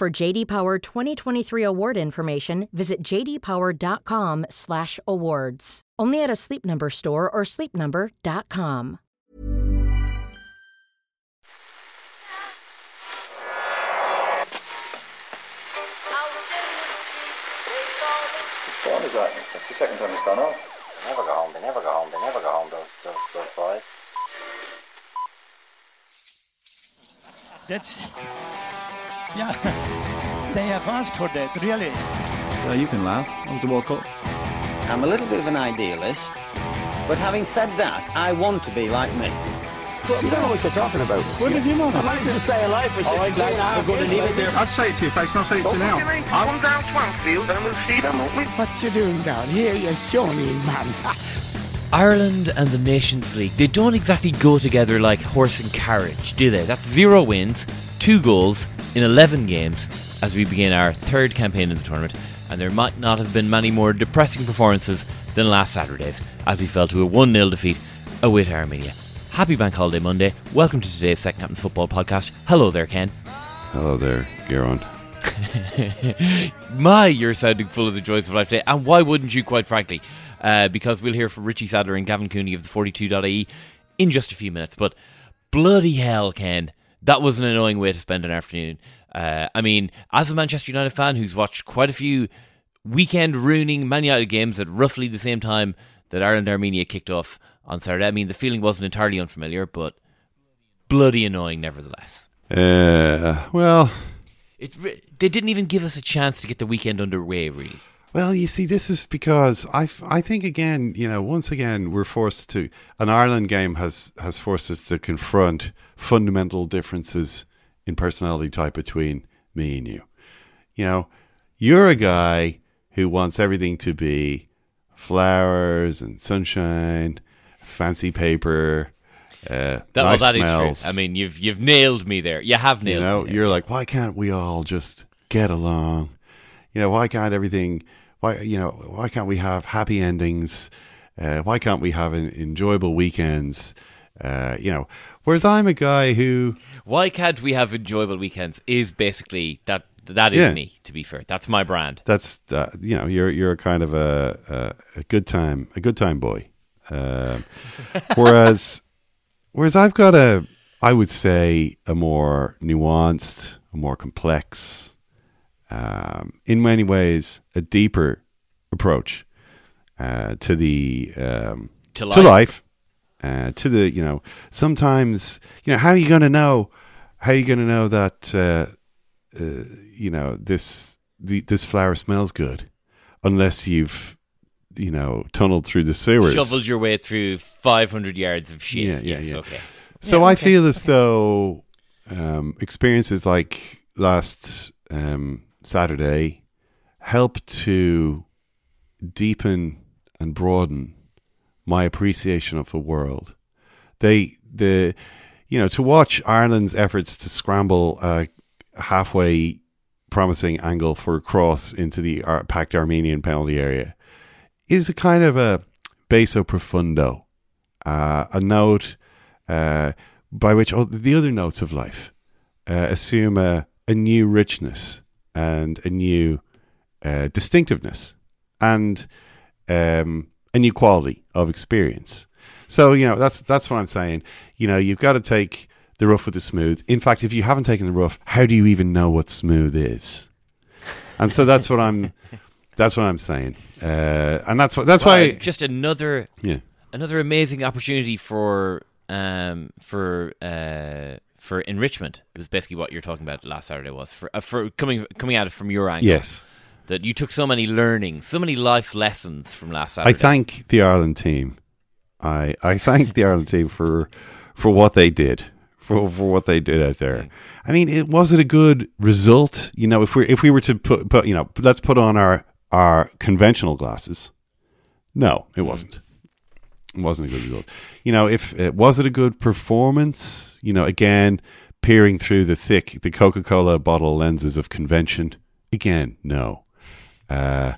For JD Power 2023 award information, visit jdpower.com/awards. Only at a Sleep Number store or sleepnumber.com. Whose phone is that? That's the second time it's gone off. They never go home. They never go home. They never go home. Those those those boys. That's yeah. They have asked for that, really. Well, you can laugh. It was the World Cup. I'm a little bit of an idealist, but having said that, I want to be like me. You don't know what you're talking about. When did you know that? I managed to stay alive for 16 and a half years. maybe. I'd say it to your face, not say it to you now. Come down Swanfield and we'll see them, won't we? What you doing down here, you shawny man? Ireland and the Nations League, they don't exactly go together like horse and carriage, do they? That's zero wins, two goals in 11 games as we begin our third campaign in the tournament, and there might not have been many more depressing performances than last Saturday's as we fell to a 1 0 defeat away to Armenia. Happy Bank Holiday Monday. Welcome to today's Second Captain Football Podcast. Hello there, Ken. Hello there, Geron. My, you're sounding full of the joys of life today, and why wouldn't you, quite frankly? Uh, because we'll hear from Richie Sadlier and Gavin Cooney of the 42.ie in just a few minutes. But bloody hell, Ken, that was an annoying way to spend an afternoon. Uh, I mean, as a Manchester United fan who's watched quite a few weekend ruining Man United games at roughly the same time that Ireland Armenia kicked off on Saturday, I mean, the feeling wasn't entirely unfamiliar, but bloody annoying nevertheless. Uh, well, It's they didn't even give us a chance to get the weekend underway, really. well, you see, this is because I, I think again, you know, once again, we're forced to an Ireland game has has forced us to confront fundamental differences in personality type between me and you. You know, you're a guy who wants everything to be flowers and sunshine, fancy paper, uh, That, nice well, that is smells. true. I mean, you've you've nailed me there. You have nailed you know, you're like, why can't we all just get along? You know, why can't everything? Why you know, why can't we have happy endings? Uh, why can't we have en- enjoyable weekends? Uh, you know, whereas I'm a guy who, Why can't we have enjoyable weekends? Is basically that that is Yeah. me. To be fair, that's my brand. that's uh, you know, you're you're a kind of a a, a good time a good time boy. Um whereas whereas I've got a I would say a more nuanced, a more complex, um, in many ways a deeper approach uh, to the um, To to life. Uh, to the you know sometimes you know how are you going to know how are you going to know that uh, uh, you know this the, this flower smells good unless you've you know tunneled through the sewers Shoveled your way through 500 yards of shit. Yeah, yeah, yes, yeah. Okay. so Yeah, I okay. feel as though um, experiences like last um, Saturday help to deepen and broaden my appreciation of the world. They the you know to watch Ireland's efforts to scramble a halfway promising angle for a cross into the Ar- packed Armenian penalty area is a kind of a basso profundo, uh, a note uh, by which all the other notes of life uh, assume a, a new richness and a new uh, distinctiveness and um, a new quality of experience. So you know that's that's what I'm saying. You know you've got to take the rough with the smooth. In fact, if you haven't taken the rough, how do you even know what smooth is? and so that's what I'm. That's what I'm saying, uh, and that's what that's Well, why. just another Yeah. another amazing opportunity for um for uh for enrichment. It was basically what you're talking about last Saturday was for uh, for coming coming at it from your angle. Yes. That you took so many learnings, so many life lessons from last Saturday. I thank the Ireland team. I I thank the Ireland team for for what they did for for what they did out there. I mean, it was it a good result? You know, if we if we were to put put you know let's put on our our conventional glasses. No, it wasn't. It wasn't a good result. You know, if uh, was it a good performance? You know, again, peering through the thick the Coca Cola bottle lenses of convention. Again, no. Uh,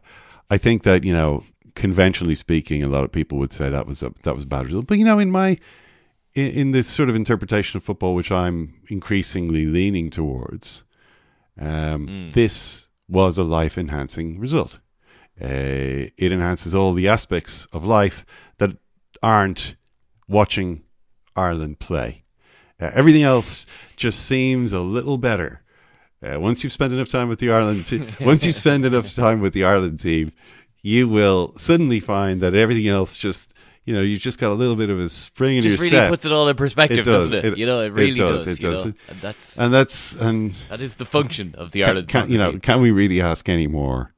I think that you know, conventionally speaking, a lot of people would say that was a that was a bad result. But you know, in my in, in this sort of interpretation of football, which I'm increasingly leaning towards, um, this was a life enhancing result. Uh, it enhances all the aspects of life that aren't watching Ireland play. Uh, everything else just seems a little better uh, once you've spent enough time with the Ireland, te- once you spend enough time with the Ireland team, you will suddenly find that everything else just, you know, you've just got a little bit of a spring in your really step. Really puts it all in perspective, It does. doesn't it? You know, it really does. does. It you does. know? And that's and that's and that is the function of the can, Ireland. can, you know, team. can we really ask any more?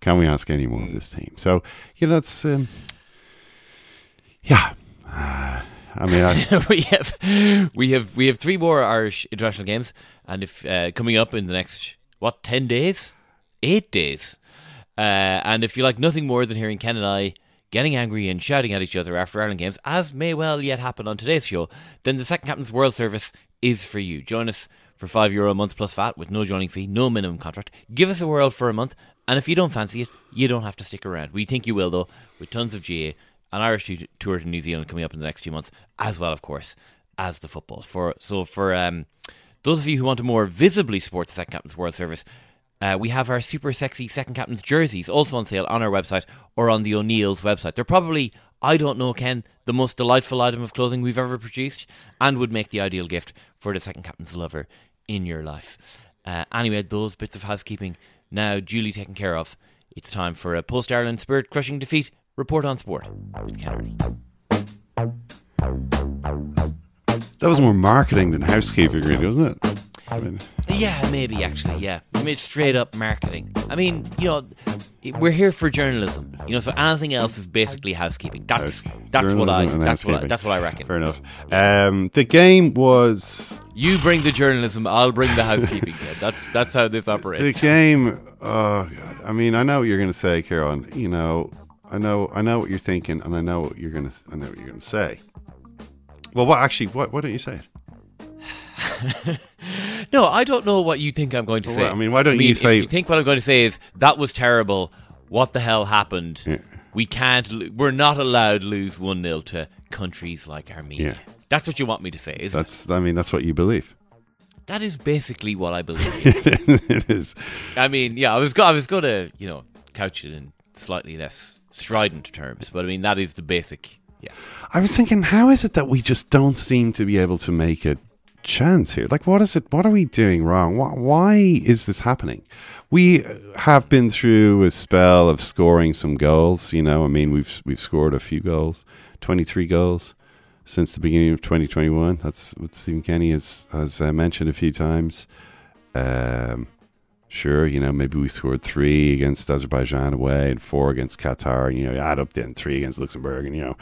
Can we ask any more of this team? So you know, that's um, yeah. Uh, I mean, I, we have we have we have three more Irish international games, and if uh, coming up in the next what ten days, eight days, uh, and if you like nothing more than hearing Ken and I getting angry and shouting at each other after Ireland games, as may well yet happen on today's show, then the Second Captain's World Service is for you. Join us for five euro a month plus VAT with no joining fee, no minimum contract. Give us a whirl for a month, and if you don't fancy it, you don't have to stick around. We think you will though, with tons of GA, an Irish tour to New Zealand coming up in the next few months, as well, of course, as the football. For so for um, those of you who want to more visibly support the Second Captain's World Service, uh, we have our super sexy Second Captain's jerseys also on sale on our website or on the O'Neill's website. They're probably, I don't know, Ken, the most delightful item of clothing we've ever produced and would make the ideal gift for the Second Captain's lover in your life. Uh, anyway, those bits of housekeeping now duly taken care of. It's time for a post Ireland spirit crushing defeat report on sport with Ken Early. that was more marketing than housekeeping, really, wasn't it? I mean, Yeah, maybe actually. Yeah, I mean, straight up marketing. I mean, you know, we're here for journalism. You know, so anything else is basically housekeeping. That's that's what I that's what I, that's what I reckon. Fair enough. Um, the game was You bring the journalism, I'll bring the housekeeping. Yeah, that's that's how this operates. the game. Oh God! I mean, I know what you're going to say, Kieran. You know, I know, I know what you're thinking, and I know what you're going to, I know what you're to say. Well, what actually? What? Why don't you say it? No, I don't know what you think I'm going to Well, say. I mean, why don't I mean, you if say- you think what I'm going to say is that was terrible. What the hell happened? Yeah. We can't. We're not allowed to lose one 0 to countries like Armenia. Yeah. That's what you want me to say, isn't it? That's. I mean, that's what you believe. That is basically what I believe. it is. I mean, yeah, I was go- I was going to you know couch it in slightly less strident terms, but I mean that is the basic. Yeah, I was thinking, how is it that we just don't seem to be able to make a chance here? Like, what is it? What are we doing wrong? Why, is this happening? We have been through a spell of scoring some goals. You know, I mean, we've we've scored a few goals, twenty three goals since the beginning of twenty twenty one. That's what Stephen Kenny has has uh, mentioned a few times. Um, sure, you know, maybe we scored three against Azerbaijan away and four against Qatar. And, you know, add up then three against Luxembourg, and you know,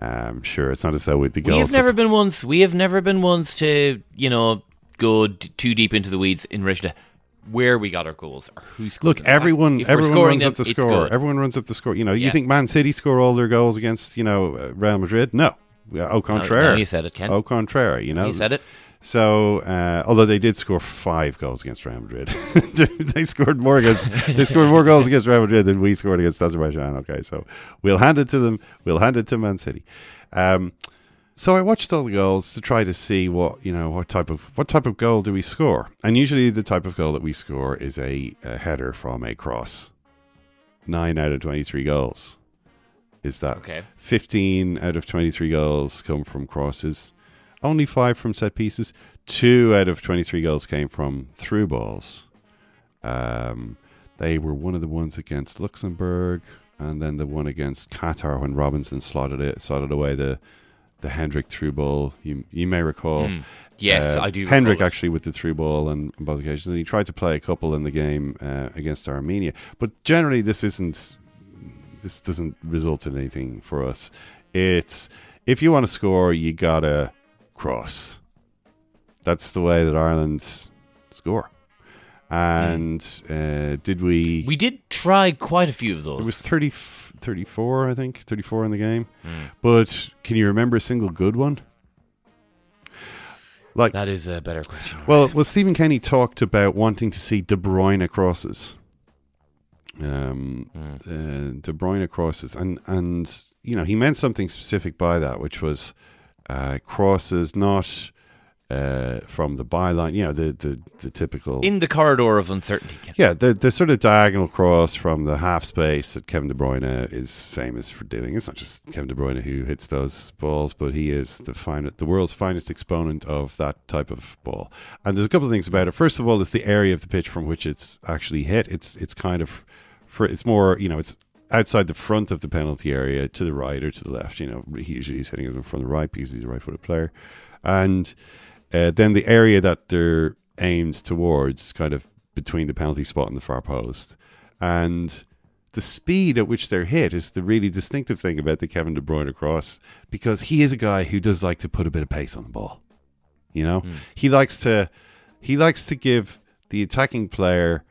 um, sure, it's not as though with the goals. We have never been ones. We have never been once to you know go d- too deep into the weeds in relation to where we got our goals or who scored. Look. Everyone, everyone runs them, up the score. Everyone runs up the score. You know, you think Man City score all their goals against you know uh, Real Madrid? No, Yeah, au contraire. now you said it, Ken. Au contraire. You know, You said it. So, uh, although they did score five goals against Real Madrid, they scored more against they scored more goals against Real Madrid than we scored against Azerbaijan. Okay, so we'll hand it to them. We'll hand it to Man City. Um, so I watched all the goals to try to see what you know what type of what type of goal do we score, and usually the type of goal that we score is a, a header from a cross. Nine out of twenty three goals is that. Okay. Fifteen out of twenty three goals come from crosses. Only five from set pieces. Two out of 23 goals came from through balls. Um, they were one of the ones against Luxembourg, and then the one against Qatar when Robinson slotted it, slotted away the the Hendrick through ball. You you may recall. Mm. Yes, Uh, I do. Hendrick actually with the through ball on, on both occasions, and he tried to play a couple in the game uh, against Armenia. But generally, this isn't. This doesn't result in anything for us. It's if you want to score, you gotta cross. That's the way that Ireland score. And uh, did we? We did try quite a few of those. It was 30, 34, I think, 34 in the game. Mm. But can you remember a single good one? Like that is a better question. Well, well, Stephen Kenny talked about wanting to see De Bruyne crosses. Um, Hmm. uh, De Bruyne crosses, and and you know he meant something specific by that, which was uh, crosses not uh, from the byline. You know the the, the typical in the corridor of uncertainty. Ken. yeah, the the sort of diagonal cross from the half space that Kevin De Bruyne is famous for doing. It's not just Kevin De Bruyne who hits those balls, but he is the finest, the world's finest exponent of that type of ball. And there's a couple of things about it. First of all, it's the area of the pitch from which it's actually hit. It's it's kind of for it's more you know it's outside the front of the penalty area to the right or to the left. You know, he usually he's hitting it from the right because he's a right-footed player, and uh, then the area that they're aimed towards, kind of between the penalty spot and the far post, and the speed at which they're hit is the really distinctive thing about the Kevin De Bruyne cross because he is a guy who does like to put a bit of pace on the ball. You know, he likes to he likes to give the attacking player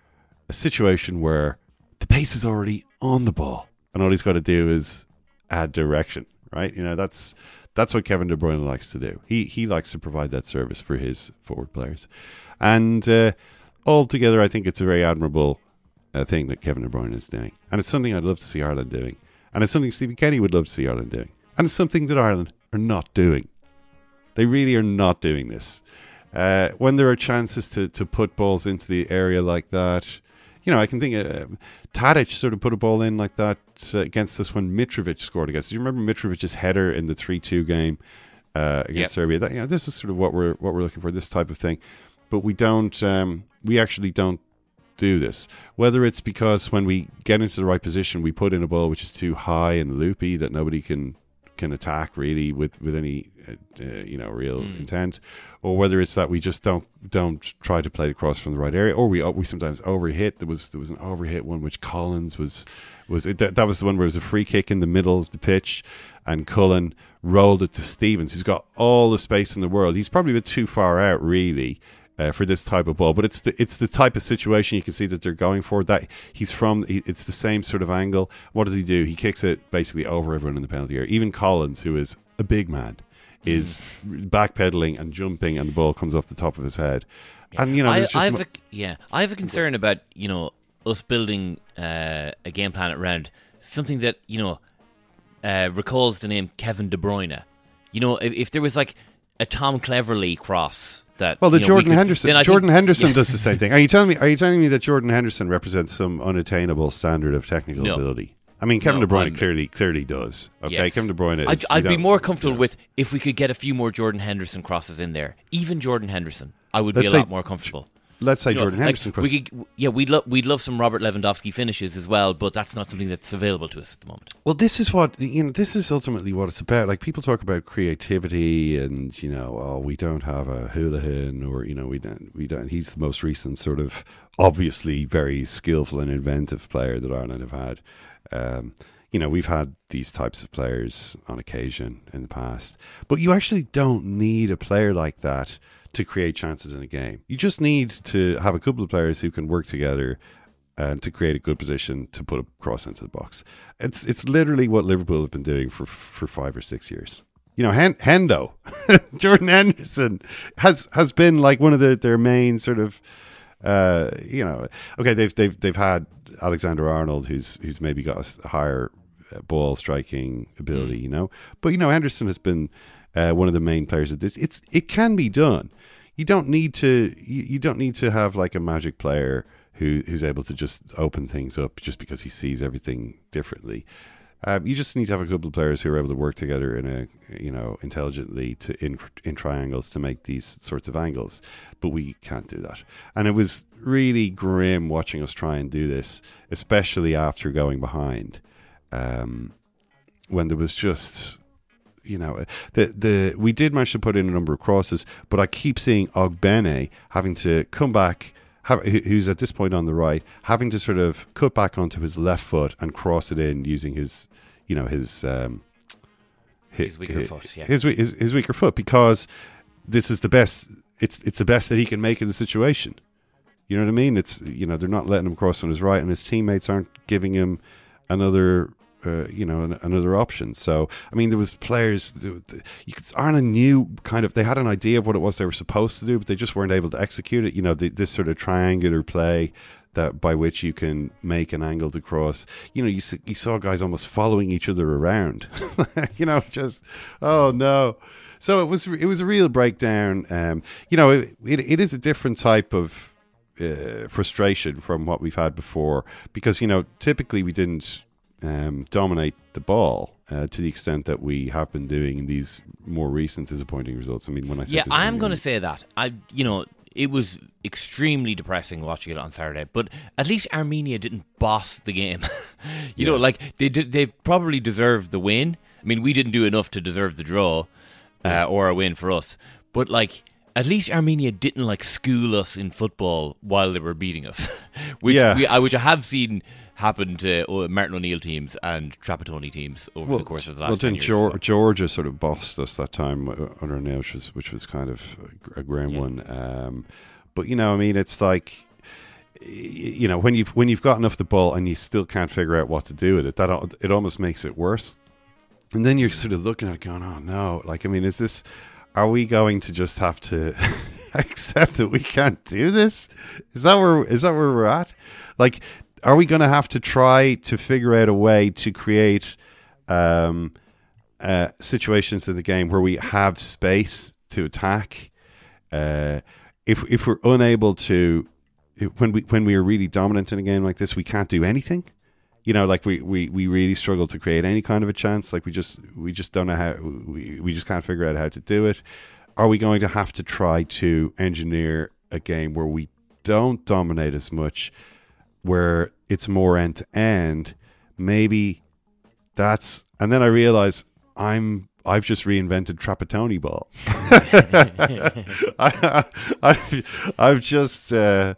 a situation where the pace is already on the ball, and all he's got to do is add direction. Right? You know, that's that's what Kevin De Bruyne likes to do. He he likes to provide that service for his forward players, and uh, altogether, I think it's a very admirable uh, thing that Kevin De Bruyne is doing, and it's something I'd love to see Ireland doing, and it's something Stephen Kenny would love to see Ireland doing, and it's something that Ireland are not doing. They really are not doing this. Uh, when there are chances to, to put balls into the area like that, you know, I can think uh, Tadic sort of put a ball in like that uh, against this one. Mitrovic scored against. us. Do you remember Mitrovic's header in the three-two game uh, against Yep. Serbia? That, you know, this is sort of what we're what we're looking for. This type of thing, but we don't. Um, we actually don't do this. Whether it's because when we get into the right position, we put in a ball which is too high and loopy that nobody can can attack really with with any uh, uh, you know real intent, or whether it's that we just don't don't try to play the cross from the right area, or we we sometimes overhit. There was there was an overhit one which Collins was was it, that, that was the one where it was a free kick in the middle of the pitch, and Cullen rolled it to Stevens, who's got all the space in the world. He's probably a bit too far out, really. Uh, for this type of ball, but it's the it's the type of situation you can see that they're going for. That he's from, he, it's the same sort of angle. What does he do? He kicks it basically over everyone in the penalty area. Even Collins, who is a big man, is backpedaling and jumping, and the ball comes off the top of his head. And you know, I, I have mo- a, yeah, I have a concern about you know us building uh, a game plan around something that you know uh, recalls the name Kevin De Bruyne. You know, if, if there was like a Tom Cleverley cross that Well, the you know, we Jordan could- Henderson. Jordan think- Henderson yeah. does the same thing. Are you telling me? Are you telling me that Jordan Henderson represents some unattainable standard of technical No. ability? I mean, Kevin No, De Bruyne I'm- clearly clearly does. Okay, Yes. Kevin De Bruyne. Is, I'd, I'd be more comfortable you know. with if we could get a few more Jordan Henderson crosses in there. Even Jordan Henderson, I would Let's be a lot more comfortable. Let's say You know, Jordan like, Henderson. cross- we could, yeah, we'd love we'd love some Robert Lewandowski finishes as well, but that's not something that's available to us at the moment. Well, this is what you know. This is ultimately what it's about. Like people talk about creativity, and you know, oh, we don't have a Hoolahan, or you know, we don't, we don't. He's the most recent sort of obviously very skillful and inventive player that Ireland have had. Um, you know, we've had these types of players on occasion in the past, but you actually don't need a player like that to create chances in a game. You just need to have a couple of players who can work together and to create a good position to put a cross into the box. It's it's literally what Liverpool have been doing for for five or six years. You know, Hen- Hendo, Jordan Henderson has has been like one of the, their main sort of, uh, you know, okay, they've they've they've had Alexander Arnold, who's who's maybe got a higher uh, ball striking ability, you know, but you know, Henderson has been uh, one of the main players of this. It's it can be done. You don't need to you, you don't need to have like a magic player who who's able to just open things up just because he sees everything differently. Um, you just need to have a couple of players who are able to work together in a you know intelligently to in in triangles to make these sorts of angles. But we can't do that, and it was really grim watching us try and do this, especially after going behind, um, when there was just you know the the we did manage to put in a number of crosses, but I keep seeing Ogbene having to come back. Have, who's at this point on the right, having to sort of cut back onto his left foot and cross it in using his, you know, his um, His weaker foot, yeah. his, his his weaker foot because this is the best. It's it's the best that he can make in the situation. You know what I mean? It's you know they're not letting him cross on his right, and his teammates aren't giving him another. Uh, you know, an, another option. So, I mean, there was players. You could, Ireland knew kind of. They had an idea of what it was they were supposed to do, but they just weren't able to execute it. You know, the, this sort of triangular play that by which you can make an angle to cross. You know, you you saw guys almost following each other around. you know, just oh no. So it was it was a real breakdown. Um, you know, it, it, it is a different type of uh, frustration from what we've had before because you know typically we didn't um, dominate the ball uh, to the extent that we have been doing in these more recent disappointing results. I mean, when I said Yeah, I am going to say that. I, you know, it was extremely depressing watching it on Saturday, but at least Armenia didn't boss the game. you know, like they did, they probably deserved the win. I mean, we didn't do enough to deserve the draw uh, or a win for us, but like. At least Armenia didn't like school us in football while they were beating us, which Yeah. we, I, which I have seen happen to uh, Martin O'Neill teams and Trapattoni teams over the course of the last well, 10 then years. Geor- so. Georgia sort of bossed us that time uh, under O'Neill, which was which was kind of a grim one. Um, but you know, I mean, it's like you know when you've when you've got enough the ball and you still can't figure out what to do with it, that it almost makes it worse. And then you're sort of looking at it, going, "Oh no!" Like, I mean, is this? Are we going to just have to accept that we can't do this? Is that where is that where we're at? Like, are we going to have to try to figure out a way to create um, uh, situations in the game where we have space to attack? Uh, if if we're unable to, when we when we are really dominant in a game like this, we can't do anything. You know like we, we we really struggle to create any kind of a chance. Like we just we just don't know how we, we just can't figure out how to do it. Are we going to have to try to engineer a game where we don't dominate as much where it's more end to end maybe that's and then i realize i'm I've just reinvented Trapattoni ball. I, I've, I've just, uh,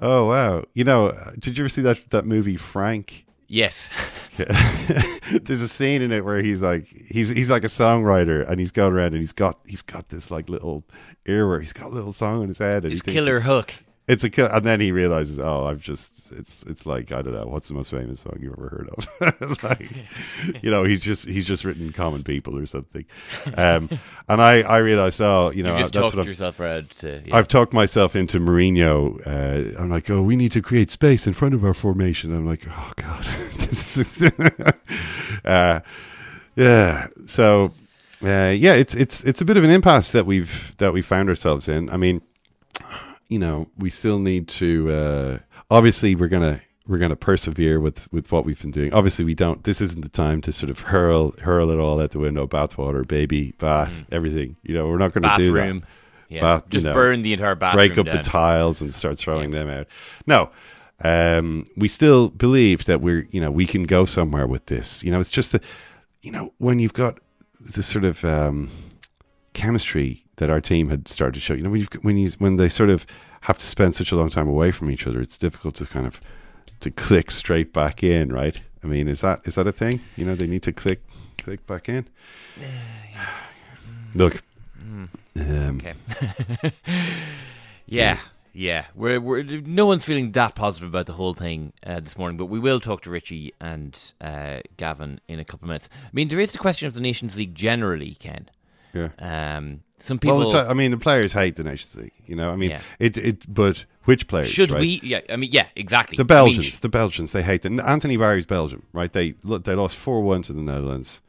oh wow! You know, did you ever see that that movie Frank? yes. There's a scene in it where he's like he's he's like a songwriter and he's going around and he's got he's got this like little ear where he's got a little song in his head and It's he Killer Hook. It's a and then he realizes, oh, I've just it's it's like I don't know what's the most famous song you've ever heard of. like, you know, he's just he's just written Common People or something. Um, and I I realized, oh, you know, you just that's talked yourself around to. Yeah. I've talked myself into Mourinho. Uh, I'm like, oh, we need to create space in front of our formation. I'm like, oh god, uh, yeah. So, uh, yeah, it's it's it's a bit of an impasse that we've that we found ourselves in. I mean, you know, we still need to. Uh, obviously, we're gonna we're gonna persevere with with what we've been doing. Obviously, we don't. This isn't the time to sort of hurl hurl it all out the window. Bathwater, baby, bath, everything. You know, we're not going to do that Bathroom. Yeah. bath, you Just know, burn the entire bathroom. break up down. the tiles and start throwing them out. No, um, we still believe that we're you know we can go somewhere with this. You know, it's just that you know when you've got this sort of um, chemistry that our team had started to show. You know, when you when you when they sort of have to spend such a long time away from each other, it's difficult to kind of to click straight back in, right? I mean, is that is that a thing? You know, they need to click click back in. Look, um, Okay. yeah, yeah. We're, we're no one's feeling that positive about the whole thing uh, this morning, but we will talk to Richie and uh, Gavin in a couple of minutes. I mean, there is the question of the Nations League generally, Ken. yeah. Um, some people Well, I mean, the players hate the Nations League. You know, I mean, Yeah. it. It. But which players? should right? we? Yeah, I mean, yeah, exactly. The I mean, Belgians. the Belgians. They hate them. Anthony Barry's Belgium, right? They look. They lost four one to the Netherlands,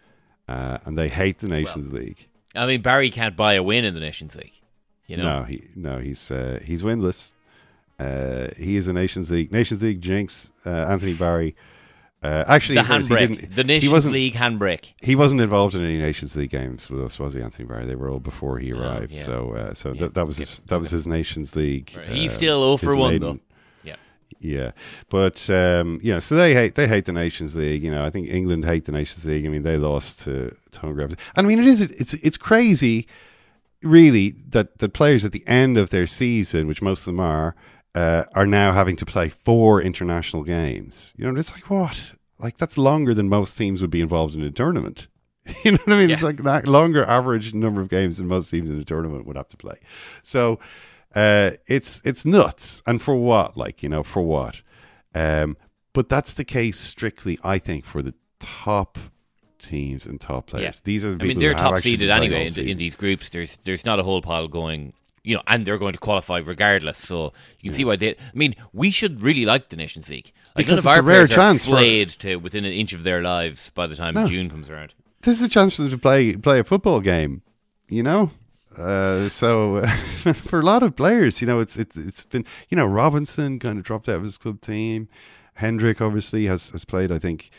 uh, and they hate the Nations League. I mean, Barry can't buy a win in the Nations League. You know, No, he no. He's uh, he's winless. Uh, he is a Nations League Nations League jinx. Uh, Anthony Barry. Uh, actually, the handbrake, didn't- the he Nations wasn't- League handbrake. He wasn't involved in any Nations League games with us, was he, Anthony Barry? They were all before he arrived. yeah. So, uh, so Yeah. that, that was his, that was his Nations League. Right. He's uh, still 0 for 1 maiden- though. Yeah. Yeah, but um, you know, so they hate they hate the Nations League. You know, I think England hate the Nations League. I mean, they lost to Hungary. And I mean, it is it's it's crazy, really, that the players at the end of their season, which most of them are, uh, are now having to play four international games. You know, it's like what? Like that's longer than most teams would be involved in a tournament. You know what I mean? It's like that longer average number of games than most teams in a tournament would have to play. So uh, it's it's nuts. And for what? Like you know, for what? Um, but that's the case strictly, I think, for the top teams and top players. Yeah. These are the I mean, they're top seeded anyway in, in these groups. There's there's not a whole pile going, you know, and they're going to qualify regardless. So you can see why they. I mean, we should really like the Nations League. Like Because none of it's our a rare chance for- are flayed to within an inch of their lives by the time No. June comes around. This is a chance for them to play play a football game. You know. Uh, so for a lot of players, you know, it's it's it's been you know Robinson kind of dropped out of his club team. Hendrick obviously has has played, I think,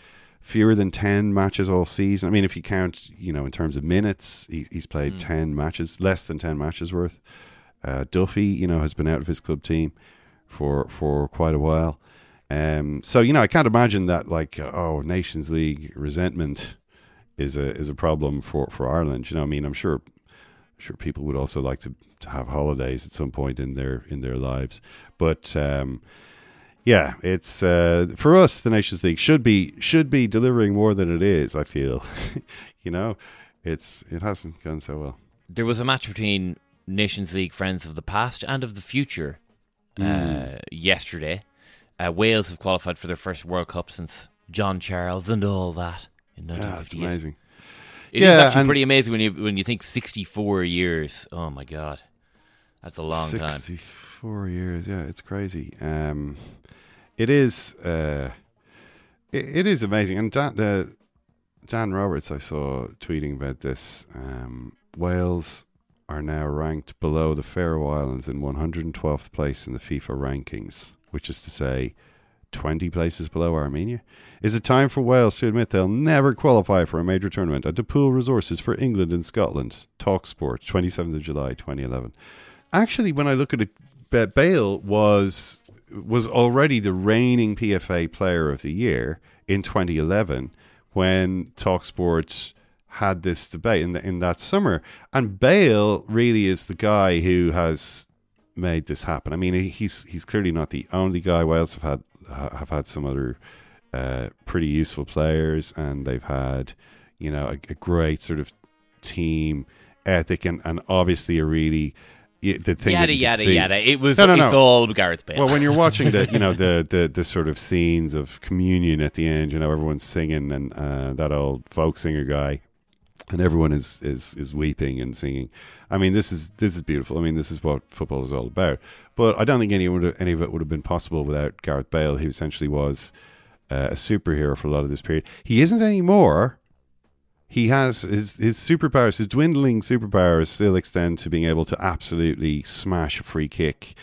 fewer than ten matches all season. I mean, if you count, you know, in terms of minutes, he, he's played Hmm. ten matches, less than ten matches worth. Uh, Duffy, you know, has been out of his club team for for quite a while. Um, so you know, I can't imagine that like uh, oh Nations League resentment is a is a problem for for Ireland. You know, I mean, I'm sure sure people would also like to, to have holidays at some point in their in their lives, but um, yeah, it's uh, for us. The Nations League should be should be delivering more than it is. I feel, you know, it's it hasn't gone so well. There was a match between Nations League friends of the past and of the future uh, yesterday. Uh, Wales have qualified for their first World Cup since John Charles and all that in Yeah, it's amazing. It is Yeah, actually pretty amazing when you when you think 64 years. Oh my god, that's a long time. 64 years. Yeah, it's crazy. Um, it is. Uh, it, it is amazing. And Dan, uh, Dan Roberts, I saw tweeting about this. Um, Wales are now ranked below the Faroe Islands in 112th place in the FIFA rankings, which is to say, 20 places below Armenia. Is it time for Wales to admit they'll never qualify for a major tournament and to pool resources for England and Scotland? Talksport, 27th of July, 2011. Actually, when I look at it, Bale was was already the reigning PFA Player of the Year in 2011 when Talksport had this debate in the, in that summer, and Bale really is the guy who has made this happen. I mean, he's he's clearly not the only guy. Wales have had have had some other uh, pretty useful players, and they've had you know a, a great sort of team ethic, and, and obviously a really the thing that Yada yada see- yada. It was. No, no, no. It's all Gareth Bale. well, when you're watching the, you know, the, the the sort of scenes of communion at the end, you know, everyone's singing, and uh, that old folk singer guy, and everyone is is is weeping and singing. I mean, this is this is beautiful. I mean, this is what football is all about. But I don't think any would any of it would have been possible without Gareth Bale, who essentially was uh, a superhero for a lot of this period. He isn't anymore. He has his his superpowers, his dwindling superpowers, still extend to being able to absolutely smash a free kick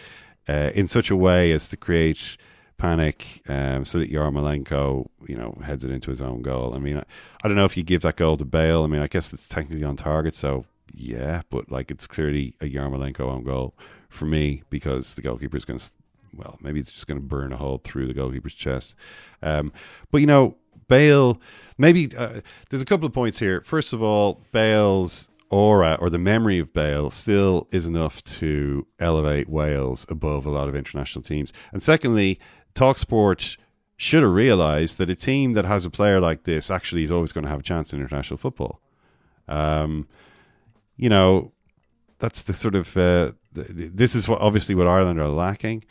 uh, in such a way as to create panic, um, so that Yarmolenko, you know, heads it into his own goal. I mean, I, I don't know if you give that goal to Bale. I mean, I guess it's technically on target, so yeah, but like it's clearly a Yarmolenko own goal for me because the goalkeeper is going to, well, maybe it's just going to burn a hole through the goalkeeper's chest. Um, but you know, Bale, maybe uh, there's a couple of points here. First of all, Bale's aura or the memory of Bale still is enough to elevate Wales above a lot of international teams. And secondly, Talksport should have realized that a team that has a player like this actually is always going to have a chance in international football. Um, you know, that's the sort of uh, th- th- this is what obviously what Ireland are lacking.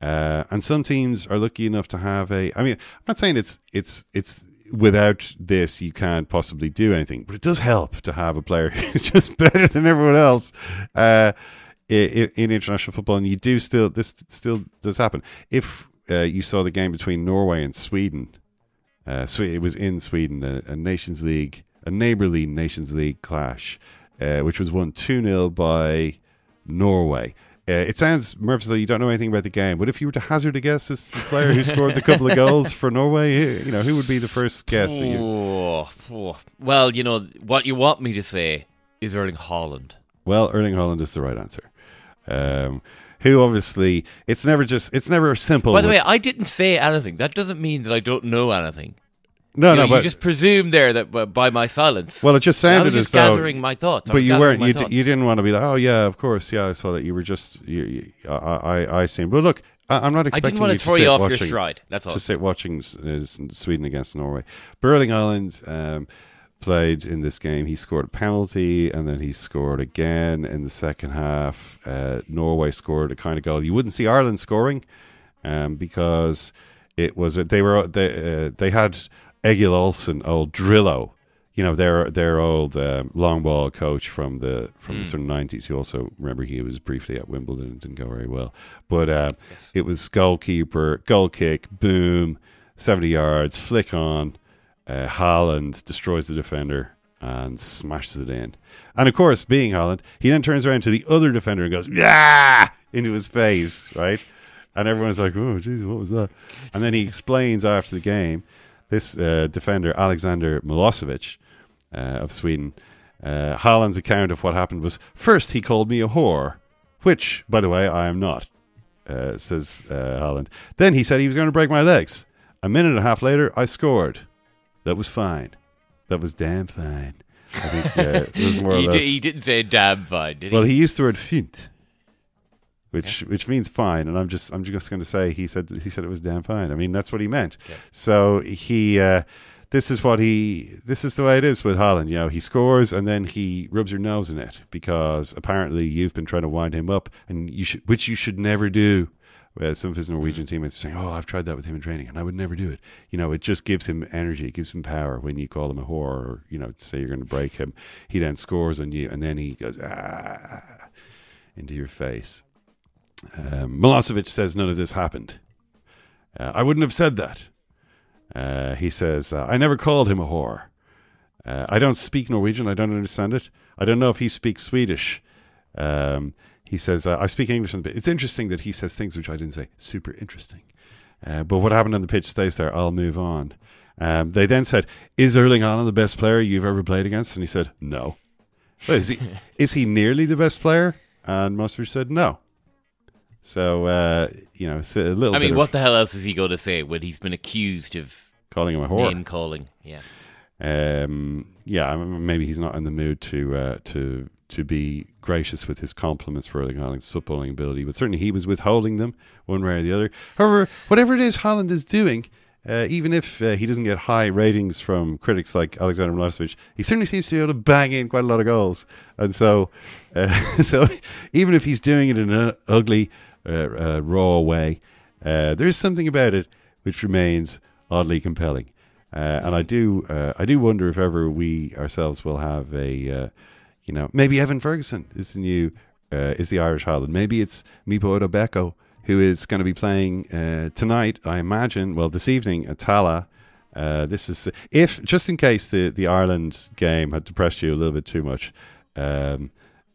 Uh, and some teams are lucky enough to have a. I mean, I'm not saying it's it's it's without this you can't possibly do anything, but it does help to have a player who's just better than everyone else uh, in, in international football. And you do still this still does happen. If uh, you saw the game between Norway and Sweden, uh, so it was in Sweden, a, a Nations League, a neighborly Nations League clash, uh, which was won two 0 by Norway. Uh, it sounds, Murph, though you don't know anything about the game. But if you were to hazard a guess as the player who scored the couple of goals for Norway, who- you know, who would be the first guess? Oh, oh. Well, you know what you want me to say is Erling Haaland. Well, Erling Haaland is the right answer. Um, who obviously, it's never just, it's never simple. By the way, I didn't say anything. That doesn't mean that I don't know anything. no, you no, know, but you just presume there that by my silence. Well, it just I sounded was just as though- gathering my thoughts. I but you weren't. You, d- you didn't want to be like, oh yeah, of course, yeah, I saw that. You were just. You, you, I, I, I seen. But look, I, I'm not expecting. I didn't want you to throw you off your stride. That's all. To sit watching uh, Sweden against Norway. Erling Haaland um, played in this game. He scored a penalty, and then he scored again in the second half. Uh, Norway scored a kind of goal you wouldn't see Ireland scoring, um, because it was they were they uh, they had Egil Olsen, old Drillo. You know their their old um, long ball coach from the from the sort of nineties. Who also remember he was briefly at Wimbledon and didn't go very well. But um, it was goalkeeper, goal kick, boom, seventy yards, flick on. Uh, Haaland destroys the defender and smashes it in. And of course, being Haaland, he then turns around to the other defender and goes, "Yeah!" into his face, right? And everyone's like, "Oh, jeez, what was that?" And then he explains after the game, this uh, defender Alexander Milosevic uh, of Sweden, uh, Haaland's account of what happened was: first, he called me a whore, which, by the way, I am not. Uh, says uh, Haaland. Then he said he was going to break my legs. A minute and a half later, I scored. That was fine. That was damn fine. I think uh, it was more or he, less. di- he didn't say damn fine, did Well, he? he used the word fint, which which means fine, and I'm just I'm just going to say he said he said it was damn fine. I mean that's what he meant. So he uh, this is what he this is the way it is with Haaland. You know, he scores and then he rubs your nose in it because apparently you've been trying to wind him up, and you should which you should never do. Some of his Norwegian teammates are saying, "Oh, I've tried that with him in training, and I would never do it." You know, it just gives him energy, it gives him power when you call him a whore, or you know, say you're going to break him. He then scores on you, and then he goes ah into your face. Um, Milosevic says none of this happened. Uh, I wouldn't have said that. Uh, he says, uh, I never called him a whore. Uh, I don't speak Norwegian. I don't understand it. I don't know if he speaks Swedish. Um, he says, uh, I speak English. And it's interesting that he says things which I didn't say. Super interesting. Uh, but what happened on the pitch stays there. I'll move on. Um, they then said, Is Erling Haaland the best player you've ever played against? And he said, No. Well, is, he, is he nearly the best player? And Milosevic said, No. So, uh, you know, it's a little I mean, of what the hell else is he going to say when he's been accused of calling him a whore. name calling? Yeah. Um, yeah, maybe he's not in the mood to uh, to to be gracious with his compliments for Erling Haaland's footballing ability, but certainly he was withholding them one way or the other. However, whatever it is Haaland is doing, uh, even if uh, he doesn't get high ratings from critics like Alexander Milosevic, he certainly seems to be able to bang in quite a lot of goals. And so, uh, so even if he's doing it in an ugly, uh, uh, raw way, uh, there's something about it which remains oddly compelling. And I do, I do wonder if ever we ourselves will have a, you know, maybe Evan Ferguson is the new, uh, is the Irish Haaland. Maybe it's Mipo Odubeko who is going to be playing uh, tonight. I imagine. Well, this evening at Tallaght. Uh, this is if just in case the the Ireland game had depressed you a little bit too much. Um,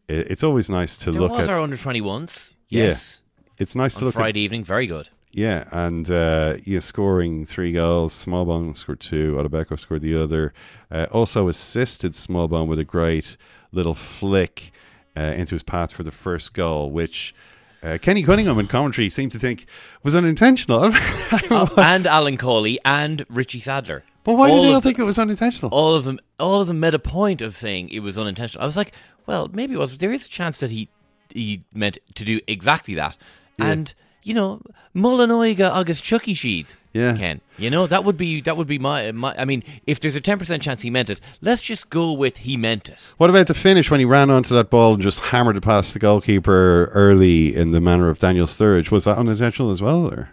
it, it's always nice to There look was at. our under 21s. Yeah. Yes. It's nice to look Friday evening. Very good. Yeah, and uh, yeah, scoring three goals. Smallbone scored two. Odubeko scored the other. Uh, also assisted Smallbone with a great little flick uh, into his path for the first goal, which uh, Kenny Cunningham in commentary seemed to think was unintentional. Uh, and Alan Cawley and Richie Sadlier. but why did they all think it was unintentional? all of them all of them made a point of saying it was unintentional. I was like, well, maybe it was. But there is a chance that he he meant to do exactly that. And you know, Mullinoiga agus Chucky Sheed. Yeah. Ken. You know that would be that would be my my. I mean, if there's a ten percent chance he meant it, let's just go with he meant it. What about the finish when he ran onto that ball and just hammered it past the goalkeeper early in the manner of Daniel Sturridge? Was that unintentional as well, or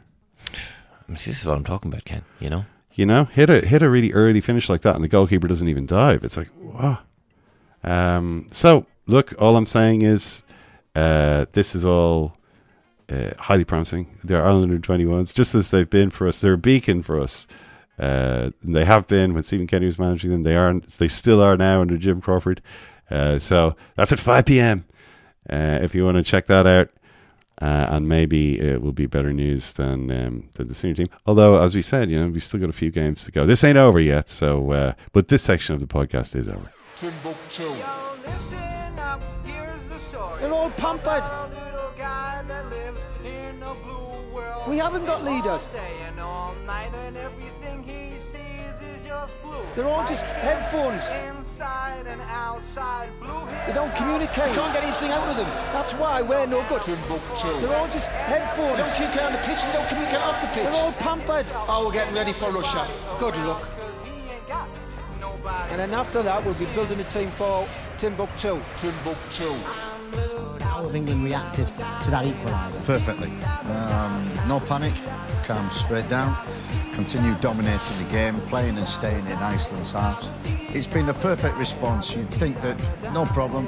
this is what I'm talking about, Ken. You know. you know, hit a hit a really early finish like that, and the goalkeeper doesn't even dive? It's like wow. Um, so look, all I'm saying is, uh, this is all uh, highly promising. They're Ireland under 21s, just as they've been for us. They're a beacon for us. Uh, and they have been when Stephen Kenny was managing them. They are. They still are now under Jim Crawford. Uh, so that's at 5 p.m. Uh, if you want to check that out, Uh, and maybe it will be better news than um, than the senior team. Although, as we said, you know, we've still got a few games to go. This ain't over yet. So, uh, but this section of the podcast is over. They're all pampered. We haven't got leaders. They're all just headphones. They don't communicate. You can't get anything out of them. That's why we're no good. They're all just headphones. They don't communicate on the pitch. They don't communicate off the pitch. They're all pampered. Oh, we're getting ready for Russia. Good luck. And then after that, we'll be building a team for Timbuktu. Timbuktu. How have England reacted to that equaliser? Perfectly. Um, no panic, calm straight down, continue dominating the game, playing and staying in Iceland's halves. It's been a perfect response. You'd think that no problem.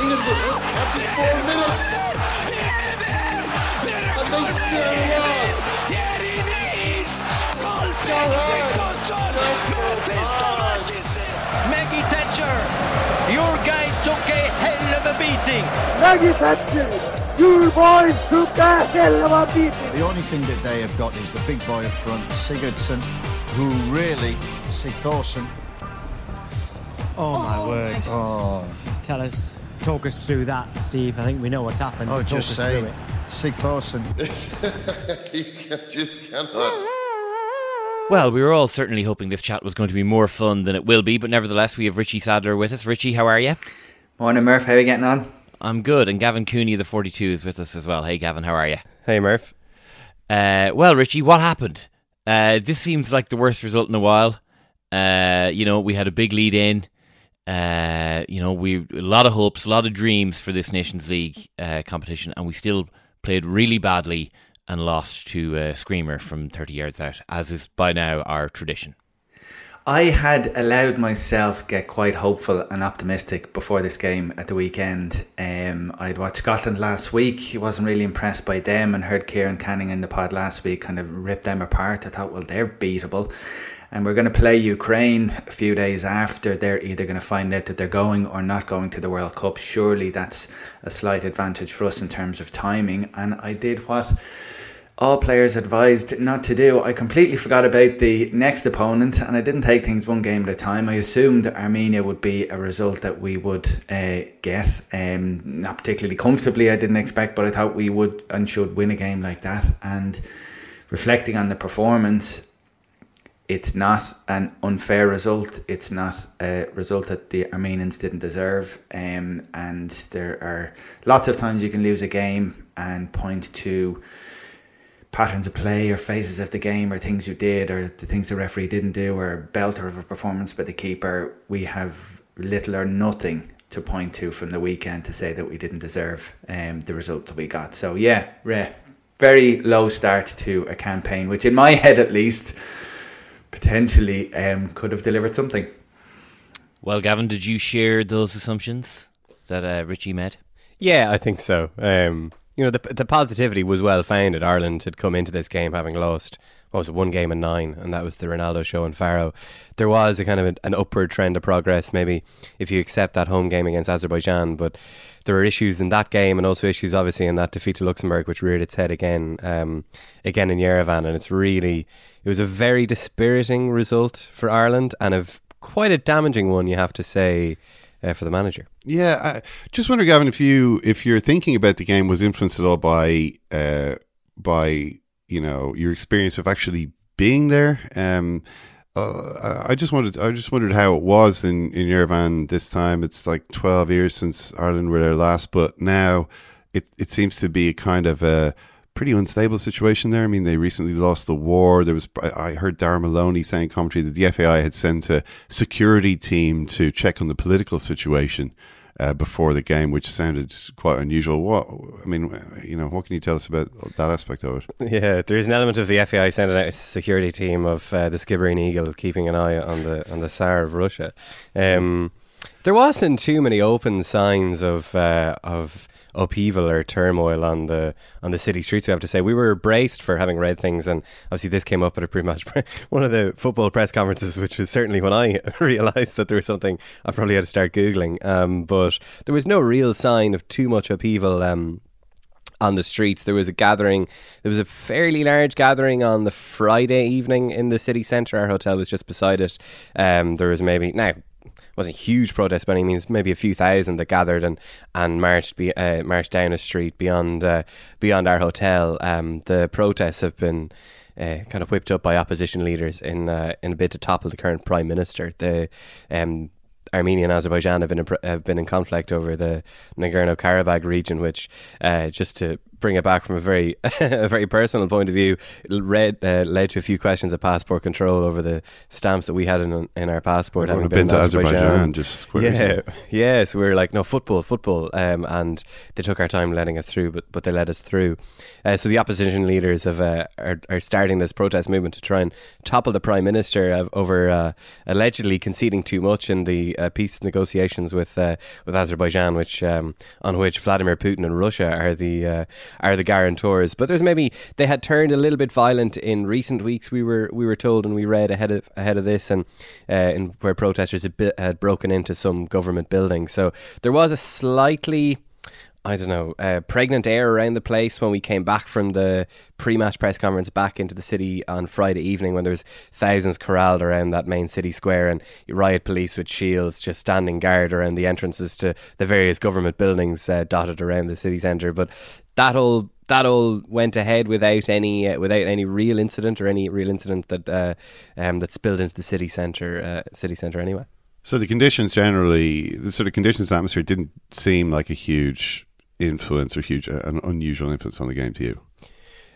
England were up after four minutes. And they still lost. Maggie hell of beating. Maggie Thatcher, your boys took a hell of a beating. The only thing that they have got is the big boy up front, Sigurdsson, who really, Sigthorsson. Oh my word. Oh. Tell us, talk us through that, Steve. I think we know what's happened. Oh, Talk just us saying, through it. Sigthorsson. you just cannot. Well, we were all certainly hoping this chat was going to be more fun than it will be, but nevertheless, we have Richie Sadlier with us. Richie, how are you? Morning, Murph. How are you getting on? I'm good, and Gavin Cooney, the 42, is with us as well. Hey, Gavin, how are you? Hey, Murph. Uh, well, Richie, what happened? Uh, this seems like the worst result in a while. Uh, you know, we had a big lead in. Uh, you know, we a lot of hopes, a lot of dreams for this Nations League uh, competition, and we still played really badly and lost to a Screamer from 30 yards out, as is by now our tradition. I had allowed myself get quite hopeful and optimistic before this game at the weekend. Um, I'd watched Scotland last week. I wasn't really impressed by them and heard Kieran Canning in the pod last week kind of rip them apart. I thought, well, they're beatable. And we're going to play Ukraine a few days after. They're either going to find out that they're going or not going to the World Cup. Surely that's a slight advantage for us in terms of timing. And I did what all players advised not to do. I completely forgot about the next opponent and I didn't take things one game at a time. I assumed Armenia would be a result that we would uh, get, um, not particularly comfortably, I didn't expect, but I thought we would and should win a game like that. And reflecting on the performance, it's not an unfair result. It's not a result that the Armenians didn't deserve. Um, and there are lots of times you can lose a game and point to patterns of play or phases of the game or things you did or the things the referee didn't do or a belter of a performance by the keeper. We have little or nothing to point to from the weekend to say that we didn't deserve um, the result that we got. So yeah, re- very low start to a campaign, which in my head at least potentially um, could have delivered something. Well, Gavin, did you share those assumptions that uh, Richie made? Yeah, I think so. Um, you know, the the positivity was well founded. Ireland had come into this game having lost what was it, one game in nine, and that was the Ronaldo show in Faro. There was a kind of an, an upward trend of progress, maybe if you accept that home game against Azerbaijan, but there were issues in that game and also issues obviously in that defeat to Luxembourg, which reared its head again, um, again in Yerevan, and it's really it was a very dispiriting result for Ireland and a quite a damaging one, you have to say, uh, for the manager. Yeah, I just wonder, Gavin, if you if your thinking about the game was influenced at all by uh, by you know your experience of actually being there. Um, uh, I just wanted I just wondered how it was in in Yerevan this time. It's like twelve years since Ireland were there last, but now it it seems to be a kind of a pretty unstable situation there. I mean, they recently lost the war. There was I heard Darragh Maloney saying in commentary that the FAI had sent a security team to check on the political situation uh, before the game, which sounded quite unusual. What I mean, you know, what can you tell us about that aspect of it? Yeah, there is an element of the FAI sending out a security team of uh, the Skibbereen Eagle keeping an eye on the on the Tsar of Russia. Um, there wasn't too many open signs of uh, of upheaval or turmoil on the on the city streets. We have to say we were braced for having read things, and obviously this came up at a pretty much one of the football press conferences, which was certainly when I realised that there was something I probably had to start googling. Um, but there was no real sign of too much upheaval. Um, on the streets. There was a gathering. There was a fairly large gathering on the Friday evening in the city centre. Our hotel was just beside it. Um, there was maybe now wasn't a huge protest by any means, maybe a few thousand that gathered and and marched be, uh, marched down a street beyond uh, beyond our hotel. Um, the protests have been. Uh, kind of whipped up by opposition leaders in uh, in a bid to topple the current prime minister. The um, Armenia and Azerbaijan have been have been in conflict over the Nagorno Karabakh region, which uh, just to bring it back from a very a very personal point of view, read, uh, led to a few questions of passport control over the stamps that we had in in our passport. Having been, been to Azerbaijan, Azerbaijan just yeah, yeah. So we were like, no football, football, um, and they took our time letting us through, but but they let us through. Uh, so the opposition leaders have uh, are are starting this protest movement to try and topple the prime minister over uh, allegedly conceding too much in the uh, peace negotiations with uh, with Azerbaijan, which um, on which Vladimir Putin and Russia are the are the guarantors. But there's maybe they had turned a little bit violent in recent weeks. We were we were told and we read ahead of ahead of this, and uh, in where protesters had, had broken into some government buildings. So there was a slightly I don't know, uh, pregnant air around the place when we came back from the pre-match press conference back into the city on Friday evening when there was thousands corralled around that main city square and riot police with shields just standing guard around the entrances to the various government buildings uh, dotted around the city centre. But that all that all went ahead without any uh, without any real incident or any real incident that uh, um, that spilled into the city centre uh, city centre anyway. So the conditions generally, the sort of conditions atmosphere didn't seem like a huge influence or huge uh, an unusual influence on the game to you?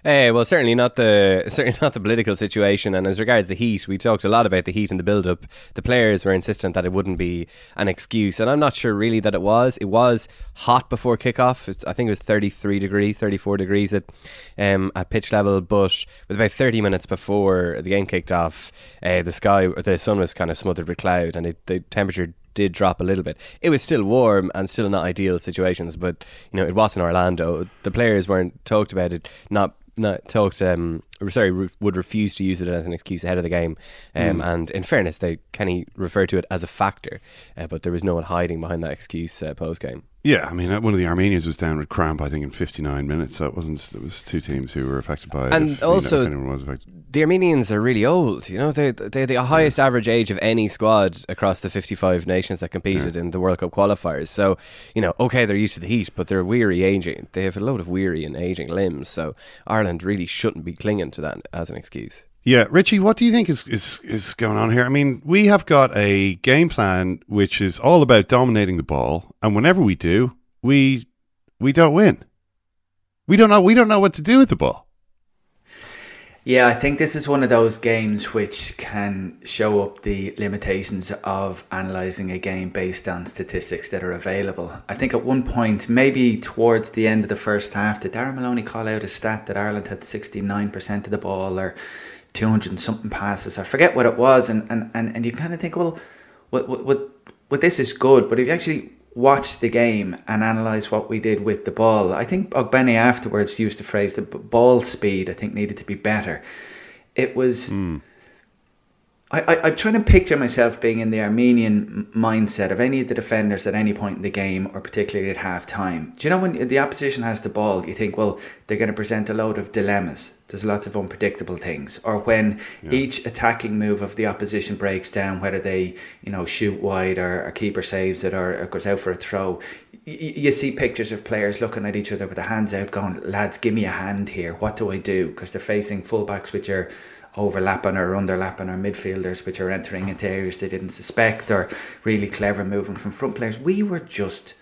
Uh, well, certainly not the certainly not the political situation. And as regards the heat, we talked a lot about the heat and the build-up. The players were insistent that it wouldn't be an excuse, and I'm not sure really that it was. It was hot before kickoff. It's, I think it was 33 degrees, 34 degrees at um, at pitch level. But with about 30 minutes before the game kicked off, uh, the sky, the sun was kind of smothered with cloud, and it, the temperature did drop a little bit. It was still warm and still not ideal situations, but you know it wasn't Orlando. The players weren't talked about it not not talked um sorry re- would refuse to use it as an excuse ahead of the game um, mm. and in fairness they Kenny referred to it as a factor uh, but there was no one hiding behind that excuse uh, post game yeah, I mean, uh, one of the Armenians was down with cramp, I think, in 59 minutes. So it wasn't. It was two teams who were affected by it. And if, also, you know, the Armenians are really old. You know, they're, they're the highest yeah. average age of any squad across the 55 nations that competed yeah. in the World Cup qualifiers. So, you know, okay, they're used to the heat, but they're weary aging. They have a load of weary and aging limbs. So Ireland really shouldn't be clinging to that as an excuse. Yeah, Richie, what do you think is, is, is going on here? I mean, we have got a game plan which is all about dominating the ball, and whenever we do, we we don't win. We don't know we don't know what to do with the ball. Yeah, I think this is one of those games which can show up the limitations of analysing a game based on statistics that are available. I think at one point, maybe towards the end of the first half, did Darragh Maloney call out a stat that Ireland had 69% of the ball or 200 something passes? I forget what it was. And, and, and, and you kind of think, well, what, what, what, this is good, but if you actually watch the game and analyze what we did with the ball. I think Ogbene afterwards used the phrase that ball speed I think needed to be better. It was. Mm. I, I, I'm trying to picture myself being in the Armenian mindset of any of the defenders at any point in the game, or particularly at half time. Do you know when the opposition has the ball, you think, well, they're going to present a load of dilemmas there's lots of unpredictable things. Or when yeah. each attacking move of the opposition breaks down, whether they you know shoot wide or, a keeper saves it or, or goes out for a throw, y- you see pictures of players looking at each other with their hands out, going, "Lads, give me a hand here. What do I do?" Because they're facing fullbacks which are overlapping or underlapping or midfielders which are entering into areas they didn't suspect or really clever moving from front players. We were just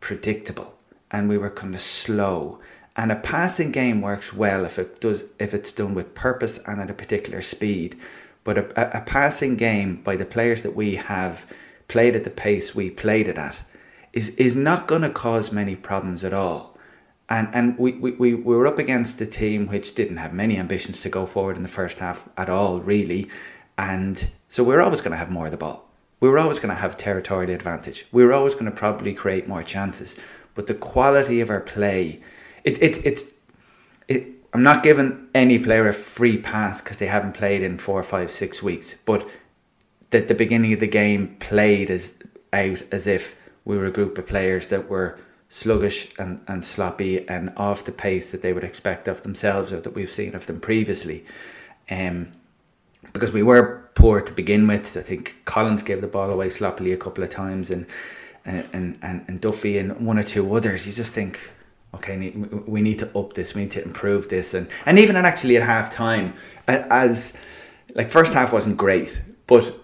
predictable and we were kind of slow and a passing game works well if it does if it's done with purpose and at a particular speed. But a, a passing game by the players that we have played at the pace we played it at is is not going to cause many problems at all. And and we, we, we were up against a team which didn't have many ambitions to go forward in the first half at all, really. And so we we're always going to have more of the ball. We were always going to have territorial advantage. We were always going to probably create more chances. but the quality of our play, it, it, it's it. I'm not giving any player a free pass because they haven't played in four, five, six weeks, but that the beginning of the game played as out as if we were a group of players that were sluggish and, and sloppy and off the pace that they would expect of themselves or that we've seen of them previously. Um, because we were poor to begin with. I think Collins gave the ball away sloppily a couple of times, and and and, and Duffy and one or two others. You just think, okay, we need to up this, we need to improve this, and and even at actually at half time, as like first half wasn't great, but.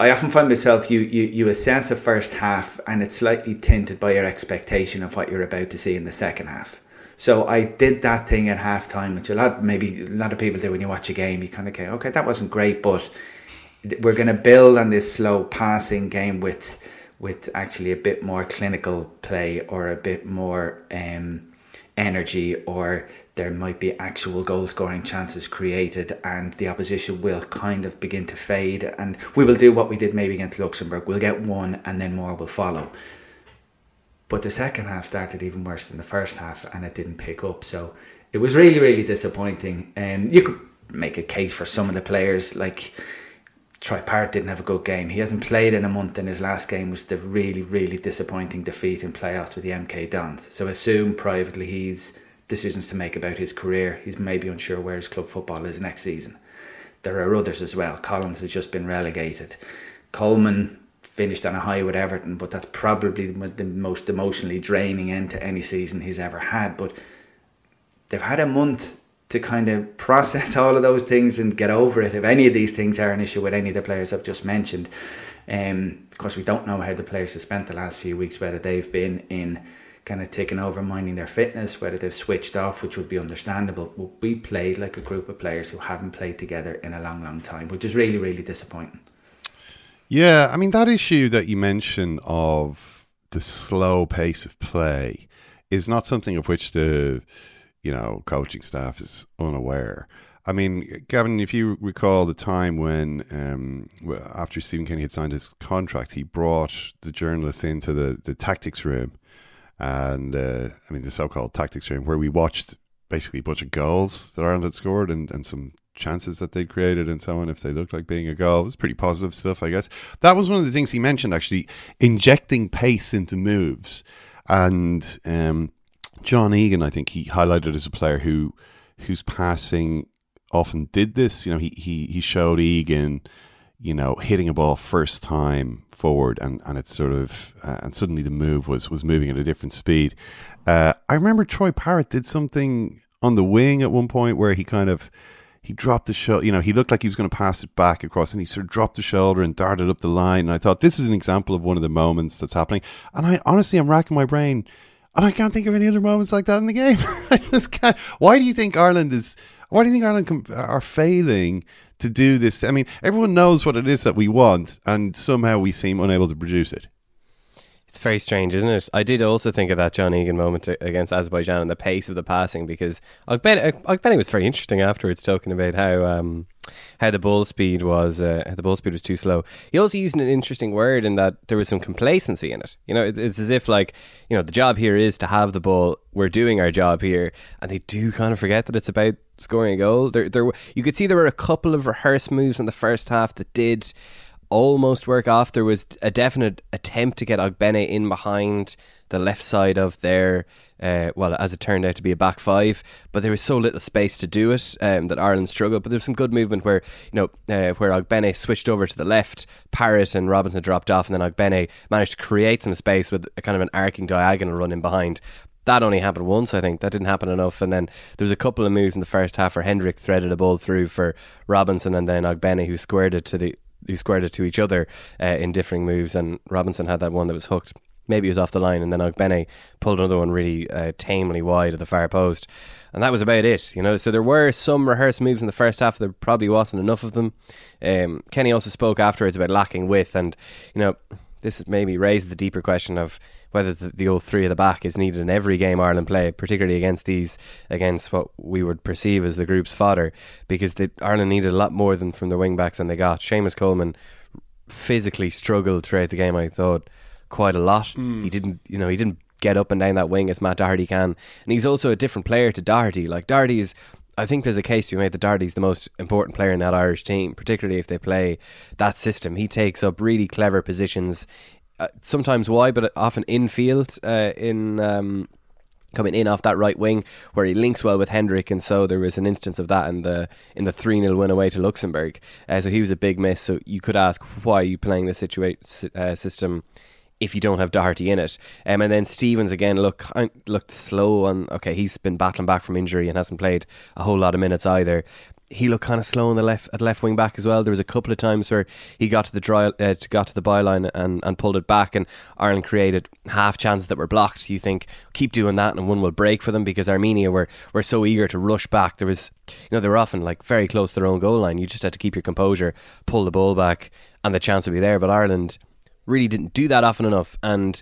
I often find myself you, you you assess a first half and it's slightly tinted by your expectation of what you're about to see in the second half. So I did that thing at halftime, which a lot maybe a lot of people do when you watch a game. You kind of go, okay, that wasn't great, but we're going to build on this slow passing game with with actually a bit more clinical play or a bit more um, energy or there might be actual goal scoring chances created and the opposition will kind of begin to fade and we will do what we did maybe against Luxembourg we'll get one and then more will follow but the second half started even worse than the first half, and it didn't pick up. So it was really, really disappointing. And um, you could make a case for some of the players, like Troy Parrott didn't have a good game. He hasn't played in a month, and his last game was the really, really disappointing defeat in playoffs with the MK Dons. So assume privately he's decisions to make about his career. He's maybe unsure where his club football is next season. There are others as well. Collins has just been relegated. Coleman finished on a high with Everton, but that's probably the most emotionally draining end to any season he's ever had. But they've had a month to kind of process all of those things and get over it. If any of these things are an issue with any of the players I've just mentioned, um, of course, we don't know how the players have spent the last few weeks, whether they've been in kind of taking over minding their fitness, whether they've switched off, which would be understandable. We played like a group of players who haven't played together in a long, long time, which is really, really disappointing. Yeah, I mean that issue that you mentioned of the slow pace of play is not something of which the you know coaching staff is unaware. I mean, Gavin, if you recall the time when um, after Stephen Kenny had signed his contract, he brought the journalists into the, the tactics room, and uh, I mean the so-called tactics room, where we watched basically a bunch of goals that Ireland had scored and, and some chances that they'd created and so on if they looked like being a goal. It was pretty positive stuff, I guess. That was one of the things he mentioned, actually, injecting pace into moves. And um, John Egan, I think he highlighted as a player who whose passing often did this. You know, he he he showed Egan, you know, hitting a ball first time forward, and and it's sort of uh, and suddenly the move was was moving at a different speed. Uh, I remember Troy Parrott did something on the wing at one point where he kind of he dropped the shoulder. You know, he looked like he was going to pass it back across, and he sort of dropped the shoulder and darted up the line. And I thought this is an example of one of the moments that's happening. And I honestly, I'm racking my brain, and I can't think of any other moments like that in the game. I just can't. Why do you think Ireland is? Why do you think Ireland com- are failing to do this? I mean, everyone knows what it is that we want, and somehow we seem unable to produce it. It's very strange, isn't it? I did also think of that John Egan moment against Azerbaijan and the pace of the passing because Ogbene was very interesting afterwards, talking about how um, how the ball speed was uh, the ball speed was too slow. He also used an interesting word in that there was some complacency in it. You know, it's, it's as if like you know the job here is to have the ball. We're doing our job here, and they do kind of forget that it's about scoring a goal. There, there, you could see there were a couple of rehearsed moves in the first half that did almost work off. There was a definite attempt to get Ogbene in behind the left side of their, uh, well, as it turned out to be a back five, but there was so little space to do it um, that Ireland struggled. But there was some good movement where, you know, uh, where Ogbene switched over to the left, Parrott and Robinson dropped off, and then Ogbene managed to create some space with a kind of an arcing diagonal run in behind that only happened once, I think. That didn't happen enough. And then there was a couple of moves in the first half where Hendrick threaded a ball through for Robinson and then Ogbene who squared it to the who squared it to each other uh, in differing moves. And Robinson had that one that was hooked. Maybe it was off the line, and then Ogbene pulled another one really uh, tamely wide of the far post, and that was about it. You know, so there were some rehearsed moves in the first half. There probably wasn't enough of them. Um, Kenny also spoke afterwards about lacking width, and you know, this maybe raised the deeper question of whether the, the old three at the back is needed in every game Ireland play, particularly against these, against what we would perceive as the group's fodder, because the, Ireland needed a lot more than from the wing backs than they got. Seamus Coleman physically struggled throughout the game. I thought quite a lot. Mm. He didn't, you know, he didn't get up and down that wing as Matt Doherty can. And he's also a different player to Doherty. Like Doherty is I think there's a case be made that Doherty's the most important player in that Irish team, particularly if they play that system. He takes up really clever positions, uh, sometimes wide, but often infield uh, in. Um, coming in off that right wing where he links well with Hendrick and so there was an instance of that in the in the 3-0 win away to Luxembourg uh, so he was a big miss so you could ask why are you playing this situa- uh, system if you don't have Doherty in it. Um, and then Stevens again look looked slow on. Okay, he's been battling back from injury and hasn't played a whole lot of minutes either. He looked kind of slow on the left at left wing back as well. There was a couple of times where he got to the dry, uh, got to the byline and, and pulled it back, and Ireland created half chances that were blocked. You think keep doing that, and one will break for them because Armenia were were so eager to rush back. There was, you know, they were often like very close to their own goal line. You just had to keep your composure, pull the ball back, and the chance would be there. But Ireland really didn't do that often enough. And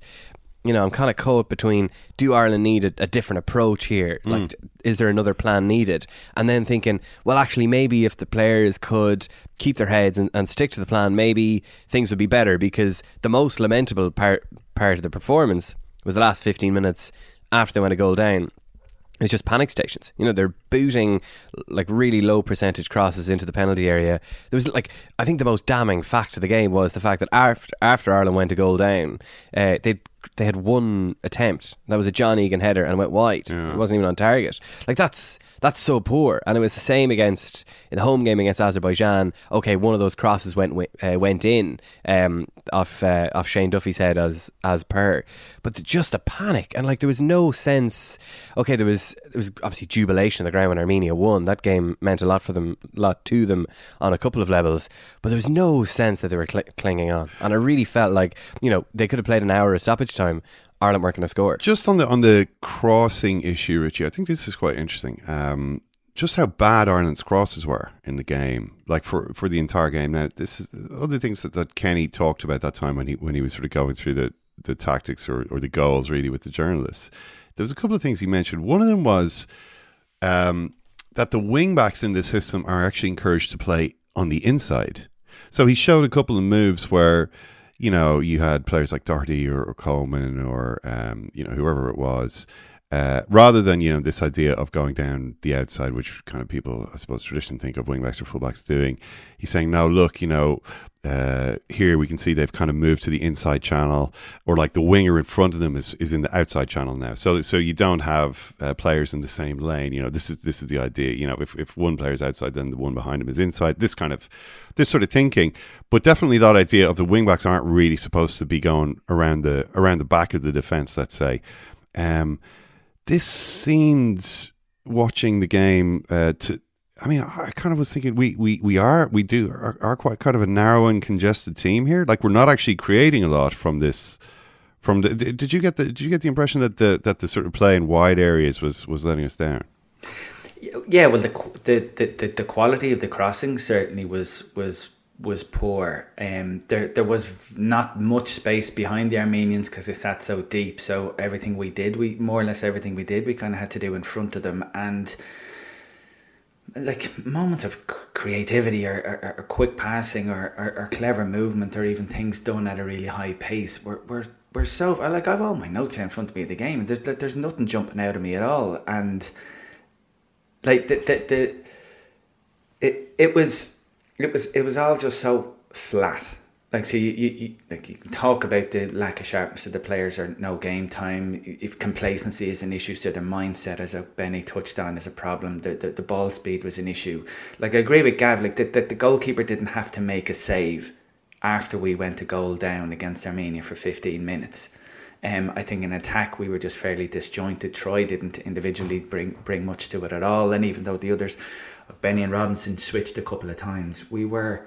you know, I'm kind of caught between do Ireland need a, a different approach here? Mm. Like, is there another plan needed? And then thinking, well, actually, maybe if the players could keep their heads and, and stick to the plan, maybe things would be better because the most lamentable part, part of the performance was the last 15 minutes after they went a goal down it's just panic stations. You know, they're booting like really low percentage crosses into the penalty area. There was like I think the most damning fact of the game was the fact that after after Ireland went a goal down, uh, they they had one attempt. That was a John Egan header and went wide. Yeah. It wasn't even on target. Like that's that's so poor. And it was the same against in the home game against Azerbaijan. Okay, one of those crosses went uh, went in um, off uh, off Shane Duffy's head as as per. But just a panic and like there was no sense. Okay, there was there was obviously jubilation on the ground when Armenia won. That game meant a lot for them, a lot to them on a couple of levels. But there was no sense that they were cl- clinging on. And I really felt like you know they could have played an hour of stoppage time Ireland weren't going to score. Just on the on the crossing issue, Richie, I think this is quite interesting. Um, just how bad Ireland's crosses were in the game, like for, for the entire game. Now, this is other things that, that Kenny talked about that time when he when he was sort of going through the, the tactics or, or the goals really with the journalists. There was a couple of things he mentioned. One of them was um, that the wing backs in the system are actually encouraged to play on the inside. So he showed a couple of moves where you know, you had players like Doherty or, or Coleman or, um, you know, whoever it was, uh, rather than, you know, this idea of going down the outside, which kind of people, I suppose, traditionally think of wingbacks or fullbacks doing. He's saying, now look, you know, uh, here we can see they've kind of moved to the inside channel, or like the winger in front of them is, is in the outside channel now. So so you don't have uh, players in the same lane. You know, this is this is the idea. You know, if if one player is outside, then the one behind him is inside. This kind of this sort of thinking, but definitely that idea of the wingbacks aren't really supposed to be going around the around the back of the defense. Let's say, um, this seemed watching the game uh, to I mean, I kind of was thinking we we, we are we do are, are, quite kind of a narrow and congested team here. Like we're not actually creating a lot from this. From the, did you get the did you get the impression that the that the sort of play in wide areas was was letting us down? Yeah, well, the the the, the quality of the crossing certainly was was was poor. Um, there there was not much space behind the Armenians because they sat so deep. So everything we did, we more or less everything we did, we kind of had to do in front of them and like moments of creativity or, or, or quick passing or, or, or, clever movement or even things done at a really high pace we're, we're, we're so like I've all my notes here in front of me of the game there's, there's nothing jumping out of me at all and like the, the, the it, it was it was it was all just so flat. Like so you, you, you like you talk about the lack of sharpness of the players or no game time. If complacency is an issue so their mindset as Benny touched on is a problem. The, the, the ball speed was an issue. Like I agree with Gav like that the, the goalkeeper didn't have to make a save after we went to goal down against Armenia for 15 minutes. Um, I think in attack we were just fairly disjointed. Troy didn't individually bring bring much to it at all. And even though the others Benny and Robinson switched a couple of times. We were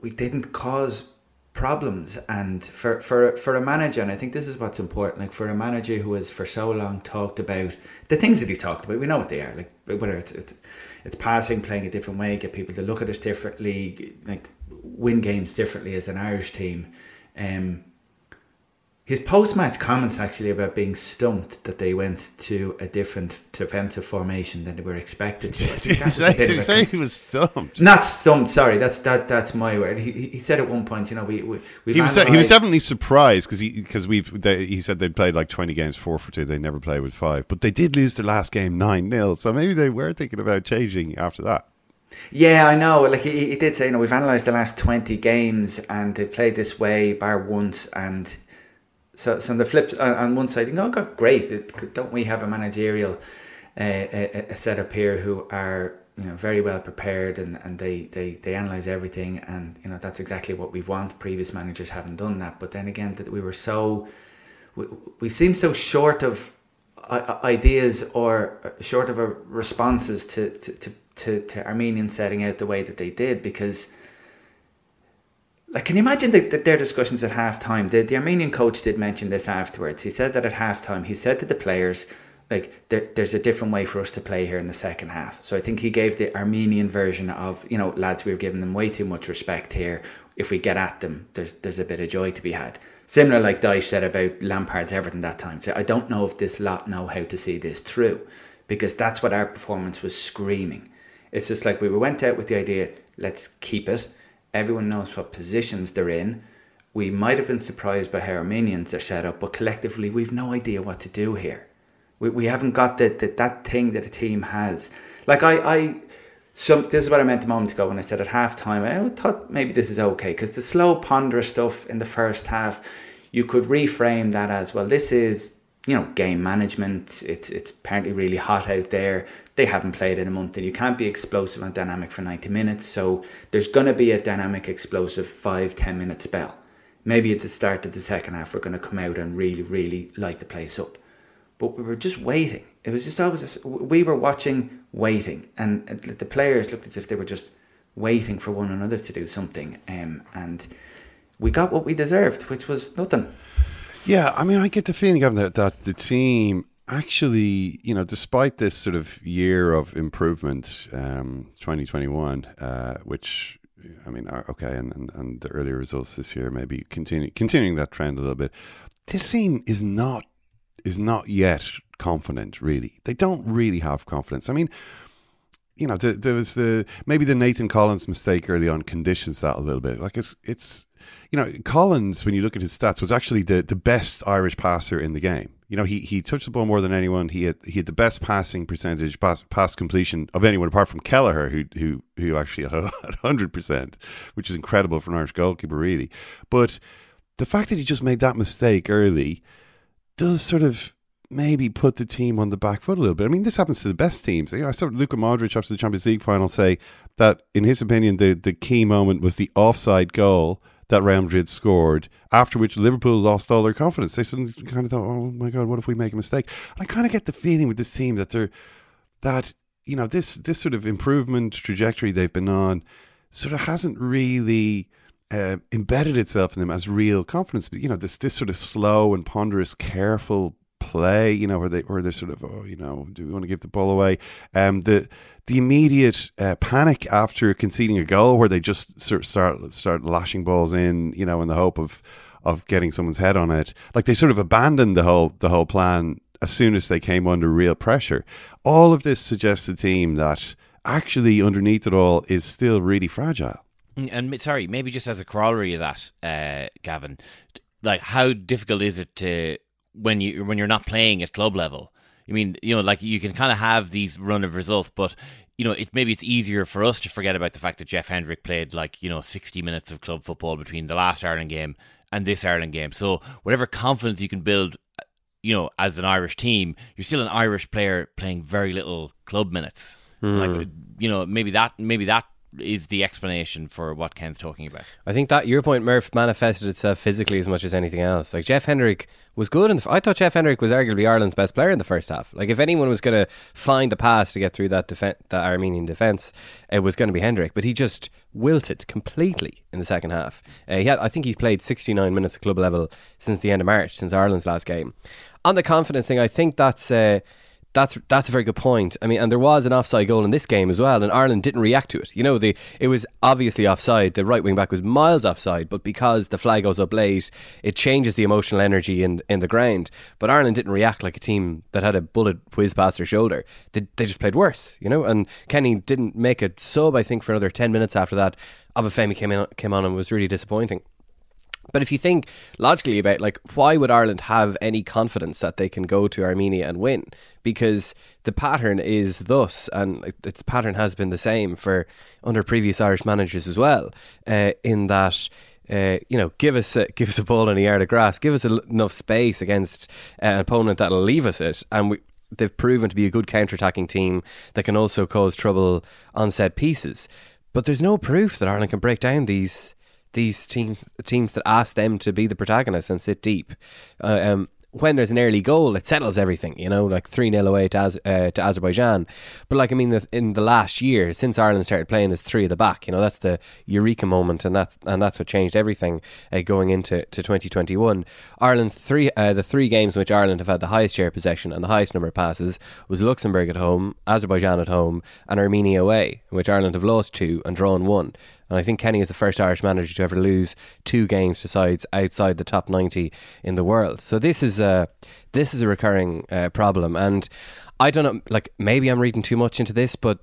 we didn't cause problems and for for for a manager and I think this is what's important like for a manager who has for so long talked about the things that he's talked about we know what they are like whether it's it's, it's passing playing a different way get people to look at us differently like win games differently as an Irish team um his post-match comments actually about being stumped that they went to a different defensive formation than they were expected to. Did he say, did he, say he was stumped? Not stumped. Sorry, that's that. That's my word. He, he said at one point, you know, we, we he was he was definitely surprised because he because we've they, he said they'd played like twenty games four for two. They never played with five, but they did lose their last game nine 0 So maybe they were thinking about changing after that. Yeah, I know. Like he, he did say, you know, we've analysed the last twenty games and they've played this way bar once, and so, so on the flip on, on one side, you know, got great. Don't we have a managerial uh, a, a setup here who are you know very well prepared and, and they, they, they analyze everything and you know that's exactly what we want. Previous managers haven't done that, but then again, that we were so we, we seem so short of uh, uh, ideas or uh, short of responses to, to, to, to, to Armenian setting out the way that they did because like, can you imagine the, the, their discussions at halftime? The, the Armenian coach did mention this afterwards. He said that at halftime, he said to the players, like, there, there's a different way for us to play here in the second half. So I think he gave the Armenian version of, you know, lads, we are giving them way too much respect here. If we get at them, there's there's a bit of joy to be had. Similar, like Dyche said about Lampard's Everton that time. So I don't know if this lot know how to see this through, because that's what our performance was screaming. It's just like we went out with the idea, let's keep it Everyone knows what positions they're in. We might have been surprised by how Armenians are set up, but collectively we've no idea what to do here. We, we haven't got the, the, that thing that a team has. Like I, I some this is what I meant a moment ago when I said at halftime. I thought maybe this is okay because the slow, ponderous stuff in the first half, you could reframe that as well. This is you know game management. It's it's apparently really hot out there they haven't played in a month and you can't be explosive and dynamic for 90 minutes. So there's going to be a dynamic explosive 5 10 minute spell. Maybe at the start of the second half we're going to come out and really really light the place up. But we were just waiting. It was just always we were watching waiting. And the players looked as if they were just waiting for one another to do something um, and we got what we deserved which was nothing. Yeah, I mean, I get the feeling of that that the team actually, you know, despite this sort of year of improvement, um, 2021, uh, which I mean, uh, okay, and, and, and the earlier results this year maybe continue, continuing that trend a little bit. This team is not is not yet confident. Really, they don't really have confidence. I mean, you know, the, there was the maybe the Nathan Collins mistake early on conditions that a little bit. Like it's it's you know, Collins when you look at his stats was actually the the best Irish passer in the game you know, he, he touched the ball more than anyone. He had he had the best passing percentage, pass, pass completion of anyone apart from Kelleher, who who who actually had hundred percent, which is incredible for an Irish goalkeeper, really. But the fact that he just made that mistake early does sort of maybe put the team on the back foot a little bit. I mean, this happens to the best teams. You know, I saw Luka Modric after the Champions League final say that, in his opinion, the the key moment was the offside goal that Real Madrid scored, after which Liverpool lost all their confidence. They suddenly kind of thought, oh my God, what if we make a mistake? And I kind of get the feeling with this team that they're, that, you know, this, this sort of improvement trajectory they've been on sort of hasn't really uh, embedded itself in them as real confidence. But, you know, this, this sort of slow and ponderous, careful play, you know, where they where they're sort of, oh, you know, do we want to give the ball away? Um, the the immediate uh, panic after conceding a goal, where they just sort of start start lashing balls in, you know, in the hope of of getting someone's head on it. Like they sort of abandoned the whole the whole plan as soon as they came under real pressure. All of this suggests a team that actually underneath it all is still really fragile. Mm, and sorry, maybe just as a corollary of that, uh, Gavin, like how difficult is it to when you when you're not playing at club level. I mean, you know, like you can kind of have these run of results, but you know, it maybe it's easier for us to forget about the fact that Jeff Hendrick played like you know sixty minutes of club football between the last Ireland game and this Ireland game. So whatever confidence you can build, you know, as an Irish team, you're still an Irish player playing very little club minutes. Mm. Like you know, maybe that maybe that is the explanation for what Ken's talking about. I think that your point, Murph, manifested itself physically as much as anything else. Like Jeff Hendrick was good, and I thought Jeff Hendrick was arguably Ireland's best player in the first half. Like if anyone was going to find the pass to get through that defen- that Armenian defence, it was going to be Hendrick. But he just wilted completely in the second half. Uh, he had, I think, he's played 69 minutes at club level since the end of March, since Ireland's last game. On the confidence thing, I think that's. Uh, that's that's a very good point. I mean, and there was an offside goal in this game as well, and Ireland didn't react to it. You know, the it was obviously offside. The right wing back was miles offside, but because the flag goes up late, it changes the emotional energy in in the ground. But Ireland didn't react like a team that had a bullet whiz past their shoulder. They they just played worse, you know. And Kenny didn't make a sub, I think, for another ten minutes after that. Obafemi came in came on and was really disappointing. But if you think logically about like why would Ireland have any confidence that they can go to Armenia and win? Because the pattern is thus, and the pattern has been the same for under previous Irish managers as well. Uh, in that. Uh, you know, give us a, give us a ball in a yard of grass, give us a, enough space against an opponent that'll leave us it, and we, they've proven to be a good counter-attacking team that can also cause trouble on set pieces. But there's no proof that Ireland can break down these these teams teams that ask them to be the protagonists and sit deep. Uh, um, when there's an early goal, it settles everything, you know, like 3 0 away to, uh, to Azerbaijan. But, like, I mean, in the last year, since Ireland started playing as three at the back, you know, that's the eureka moment, and that's, and that's what changed everything uh, going into to 2021. Ireland's three, uh, the three games in which Ireland have had the highest share possession and the highest number of passes was Luxembourg at home, Azerbaijan at home, and Armenia away, which Ireland have lost two and drawn one. And I think Kenny is the first Irish manager to ever lose two games to sides outside the top 90 in the world. So this is a, this is a recurring uh, problem. And I don't know, like, maybe I'm reading too much into this, but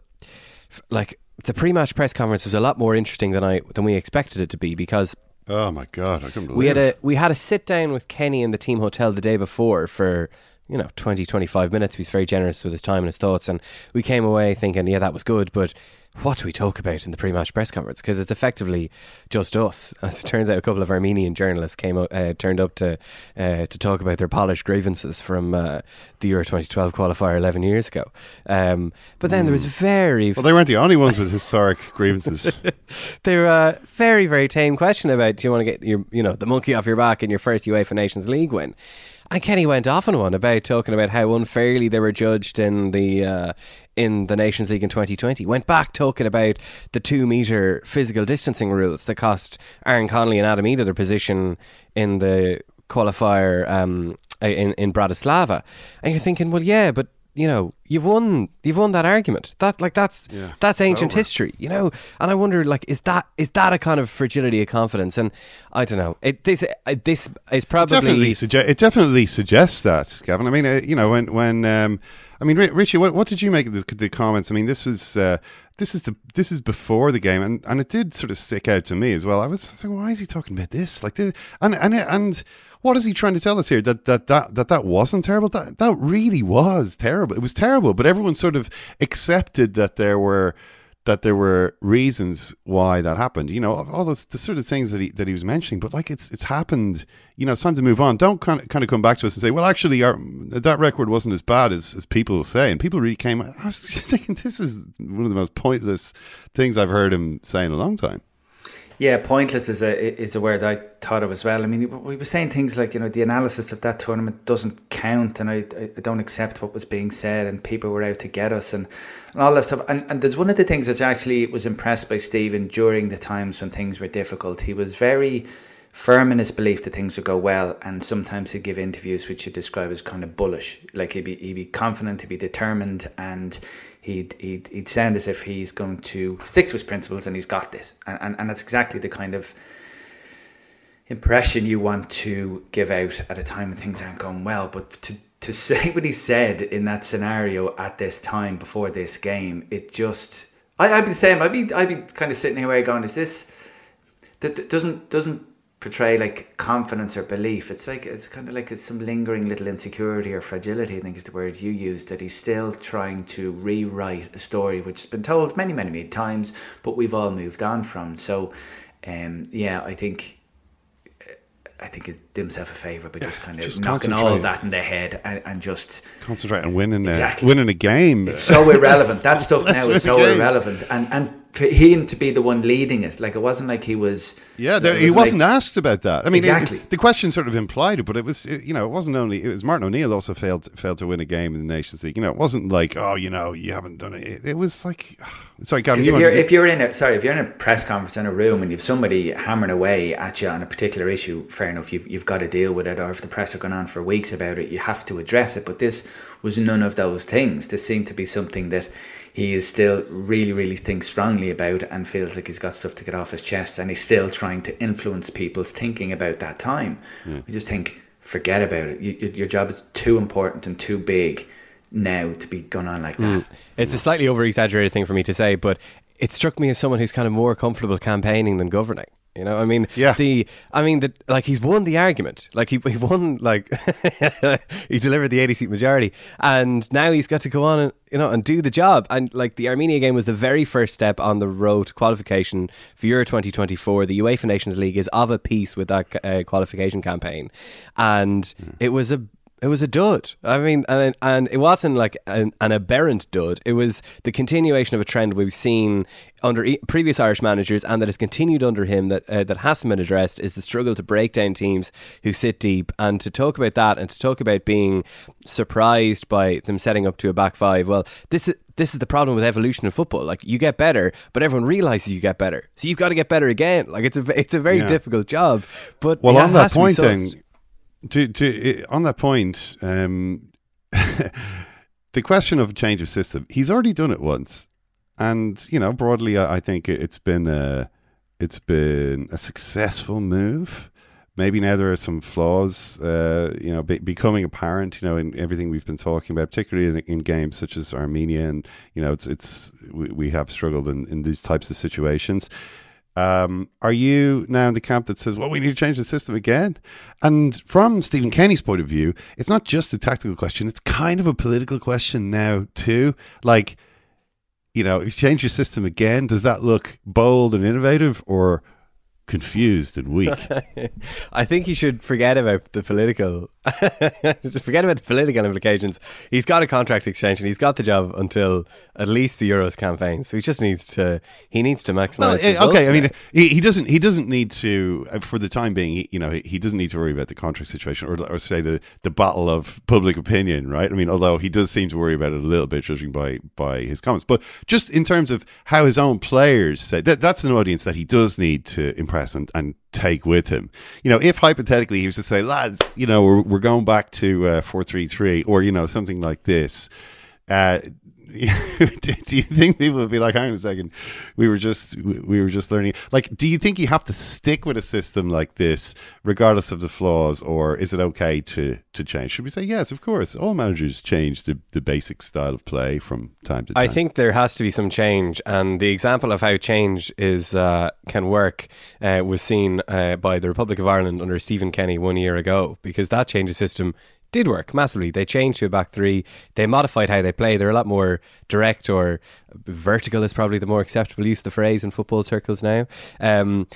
f- like, the pre-match press conference was a lot more interesting than I than we expected it to be because Oh my god, I couldn't believe we had a we had a sit down with Kenny in the team hotel the day before for you know 20 25 minutes he was very generous with his time and his thoughts and we came away thinking yeah that was good but what do we talk about in the pre-match press conference because it's effectively just us as it turns out a couple of Armenian journalists came up, uh, turned up to uh, to talk about their polished grievances from uh, the Euro 2012 qualifier 11 years ago um, but then there was very Well, they weren't the only ones with historic grievances. they were a very, very tame question about do you want to get your, you know, the monkey off your back in your first UEFA Nations League win? And Kenny went off on one about talking about how unfairly they were judged in the uh, in the Nations League in 2020. Went back talking about the two meter physical distancing rules that cost Aaron Connolly and Adam Idah their position in the qualifier um, in in Bratislava. And you're thinking, well, yeah, but you know, you've won you've won that argument. That like that's Yeah, that's ancient history, you know. And I wonder, like, is that is that a kind of fragility of confidence? And I don't know. It this uh, this is probably definitely sugge- it definitely suggests that, Gavin. I mean, uh, you know, when when um, I mean, Ri- Richie, what, what did you make of the, the comments? I mean, this was uh, this is the this is before the game, and, and it did sort of stick out to me as well. I was like, why is he talking about this? Like, this, and and and what is he trying to tell us here? That that that that that wasn't terrible. That that really was terrible. It was terrible, but everyone sort of accepted that there were that there were reasons why that happened. You know, all those the sort of things that he that he was mentioning. But like it's it's happened. You know, it's time to move on. Don't kind of kind of come back to us and say, well, actually, our, that record wasn't as bad as, as people say. And people really came. I was thinking, this is one of the most pointless things I've heard him say in a long time. Yeah, pointless is a is a word I thought of as well. I mean, we were saying things like you know the analysis of that tournament doesn't count, and I I don't accept what was being said, and people were out to get us, and, and all that stuff. And and there's one of the things which actually was impressed by Stephen during the times when things were difficult. He was very firm in his belief that things would go well, and sometimes he'd give interviews which you describe as kind of bullish. Like he'd be he'd be confident, he'd be determined, and he'd he'd, he'd sound as if he's going to stick to his principles and he's got this. And, and and that's exactly the kind of impression you want to give out at a time when things aren't going well. But to to say what he said in that scenario at this time before this game, it just I, I'd be the same. I'd be I'd be kind of sitting here going, is this that doesn't doesn't portray like confidence or belief. It's like it's kind of like it's some lingering little insecurity or fragility. I think is the word you used. That he's still trying to rewrite a story which has been told many many many times, but we've all moved on from. So, um, yeah, I think. I think he did himself a favour by just kind of just knocking all that in the head and, and just Concentrate on winning, Exactly. a, winning a game. it's so irrelevant. That stuff now is so game. irrelevant. And and for him to be the one leading it, like it wasn't like he was. Yeah, there, he wasn't like, asked about that. I mean, exactly. It, the question sort of implied it, but it was, it, you know, it wasn't only it was Martin O'Neill also failed failed to win a game in the Nations League. You know, it wasn't like, oh, you know, you haven't done it. It, it was like, sorry, Gavin, you if you're if you're in a sorry, if you're in a press conference in a room and you've somebody hammering away at you on a particular issue, fair enough, you've you've got to deal with it. Or if the press are going on for weeks about it, you have to address it. But this was none of those things. This seemed to be something that he is still really, really thinks strongly about and feels like he's got stuff to get off his chest, and he's still trying to influence people's thinking about that time. Mm. We just think, forget about it. You, your job is too important and too big now to be going on like that. Mm. It's a slightly over exaggerated thing for me to say, but it struck me as someone who's kind of more comfortable campaigning than governing. You know, I mean, yeah. The, I mean, the, like he's won the argument. Like he, he won, like he delivered the eighty seat majority, and now he's got to go on and you know and do the job. And like the Armenia game was the very first step on the road to qualification for Euro twenty twenty four. The UEFA Nations League is of a piece with that uh, qualification campaign, and mm. it was a it was a dud. I mean, and and it wasn't like an, an aberrant dud. It was the continuation of a trend we've seen under e- previous Irish managers, and that has continued under him. That uh, that hasn't been addressed is the struggle to break down teams who sit deep, and to talk about that, and to talk about being surprised by them setting up to a back five. Well, this is this is the problem with evolution of football. Like you get better, but everyone realizes you get better, so you've got to get better again. Like it's a it's a very yeah. difficult job. But well, on that point, then to to on that point, um, the question of change of system, he's already done it once, and you know broadly, I, I think it's been a it's been a successful move. Maybe now there are some flaws, uh, you know, be, becoming apparent, you know, in everything we've been talking about, particularly in, in games such as Armenia, and you know, it's it's we, we have struggled in, in these types of situations. Um, are you now in the camp that says, well, we need to change the system again? And from Stephen Kenny's point of view, it's not just a tactical question, it's kind of a political question now, too. Like, you know, if you change your system again, does that look bold and innovative or confused and weak. I think you should forget about the political forget about the political implications. He's got a contract extension. He's got the job until at least the Euros campaign. So he just needs to he needs to maximize. Well, eh, okay, I mean he, he, doesn't he doesn't need to uh, for the time being. He, you know he doesn't need to worry about the contract situation or, or say the the battle of public opinion, right? I mean, although he does seem to worry about it a little bit, judging by by his comments. But just in terms of how his own players say that that's an audience that he does need to impress and, and take with him. You know, if hypothetically he was to say, lads, you know, we're, we're going back to uh, 433 or, you know, something like this, uh, do you think people would be like, hang on a second, we were just we were just learning? Like, do you think you have to stick with a system like this, regardless of the flaws, or is it okay to to change? Should we say yes? Of course, all managers change the the basic style of play from time to time. I think there has to be some change, and the example of how change is uh, can work uh, was seen uh, by the Republic of Ireland under Stephen Kenny one year ago, because that change of system did work massively. They changed to a back three. They modified how they play. They're a lot more direct or vertical is probably the more acceptable use of the phrase in football circles now. Um,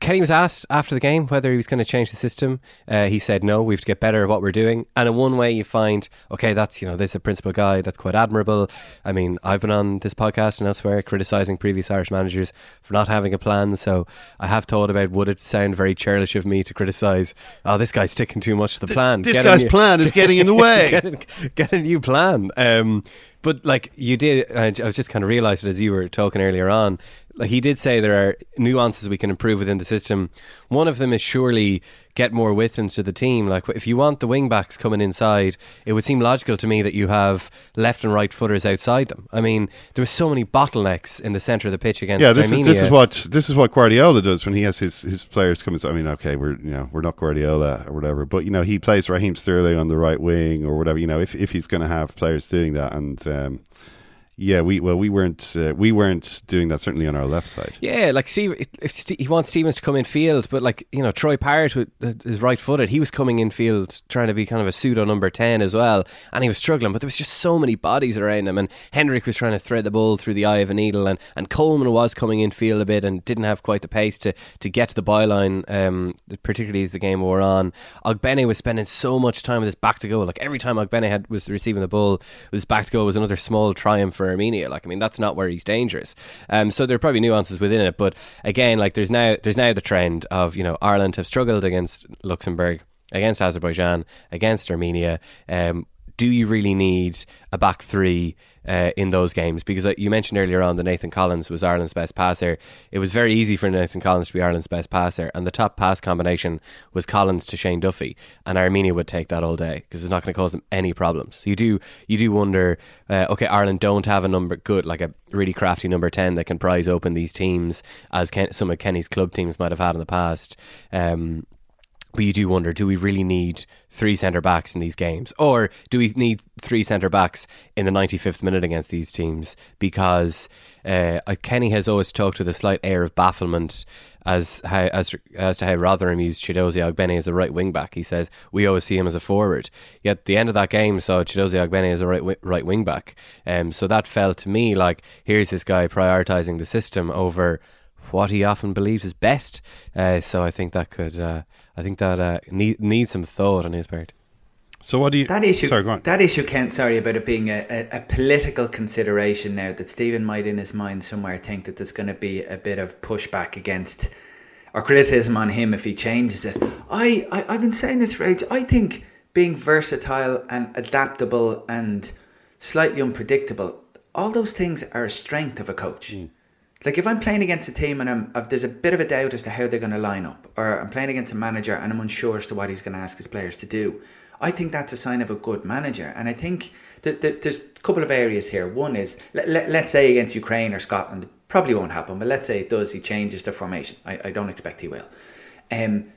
Kenny was asked after the game whether he was going to change the system. Uh, he said no. We have to get better at what we're doing. And in one way, you find okay, that's you know, this is a principal guy. That's quite admirable. I mean, I've been on this podcast and elsewhere criticizing previous Irish managers for not having a plan. So I have thought about would it sound very churlish of me to criticize? Oh, this guy's sticking too much to the plan. This get guy's new, plan is getting in the way. get, get, a new plan. Um, but like you did, I was just kind of realised it as you were talking earlier on like he did say there are nuances we can improve within the system. One of them is surely get more width into the team. Like if you want the wing backs coming inside, it would seem logical to me that you have left and right footers outside them. I mean, there were so many bottlenecks in the centre of the pitch against. Yeah, this is this is what this is what Guardiola does when he has his, his players come inside. I mean, okay, we're you know we're not Guardiola or whatever, but you know he plays Raheem Sterling on the right wing or whatever. You know if if he's going to have players doing that and. Um, yeah, we well we weren't uh, we weren't doing that certainly on our left side. Yeah, like Steve, he wants Stevens to come in field, but like you know Troy Parrott with is right footed, he was coming in field trying to be kind of a pseudo number ten as well, and he was struggling. But there was just so many bodies around him, and Hendrick was trying to thread the ball through the eye of a needle, and, and Coleman was coming in field a bit and didn't have quite the pace to to get to the byline, um, particularly as the game wore on. Ogbene was spending so much time with his back to goal. Like every time Ogbene had was receiving the ball, his back to goal was another small triumph for Armenia. Like, I mean, that's not where he's dangerous. Um, so there are probably nuances within it, but again, like there's now there's now the trend of you know Ireland have struggled against Luxembourg, against Azerbaijan, against Armenia. Um, do you really need a back three uh, in those games? Because you mentioned earlier on that Nathan Collins was Ireland's best passer. It was very easy for Nathan Collins to be Ireland's best passer, and the top pass combination was Collins to Shane Duffy, and Armenia would take that all day because it's not going to cause them any problems. You do you do wonder, uh, okay, Ireland don't have a number good like a really crafty number ten that can prize open these teams as Ken, some of Kenny's club teams might have had in the past. Um, but you do wonder, do we really need three centre backs in these games, or do we need three centre backs in the ninety fifth minute against these teams? Because uh, Kenny has always talked with a slight air of bafflement as how, as as to how Rotherham used Chidozie Ogbene as a right wing back. He says we always see him as a forward. Yet the end of that game saw Chidozie Ogbene as a right right wing back. Um, so that felt to me like here's this guy prioritising the system over what he often believes is best. Uh, so I think that could. Uh, I think that uh, need, needs some thought on his part. So what do you? That issue. Sorry, go on. That issue, Ken. Sorry about it being a, a, a, political consideration now. That Stephen might, in his mind somewhere, think that there's going to be a bit of pushback against or criticism on him if he changes it. I, I I've been saying this for ages. I think being versatile and adaptable and slightly unpredictable, all those things are a strength of a coach. Mm. Like if I'm playing against a team and I'm, if there's a bit of a doubt as to how they're going to line up, or I'm playing against a manager and I'm unsure as to what he's going to ask his players to do, I think that's a sign of a good manager. And I think that, that there's a couple of areas here. One is let, let, let's say against Ukraine or Scotland, probably won't happen, but let's say it does. He changes the formation. I, I don't expect he will. Um,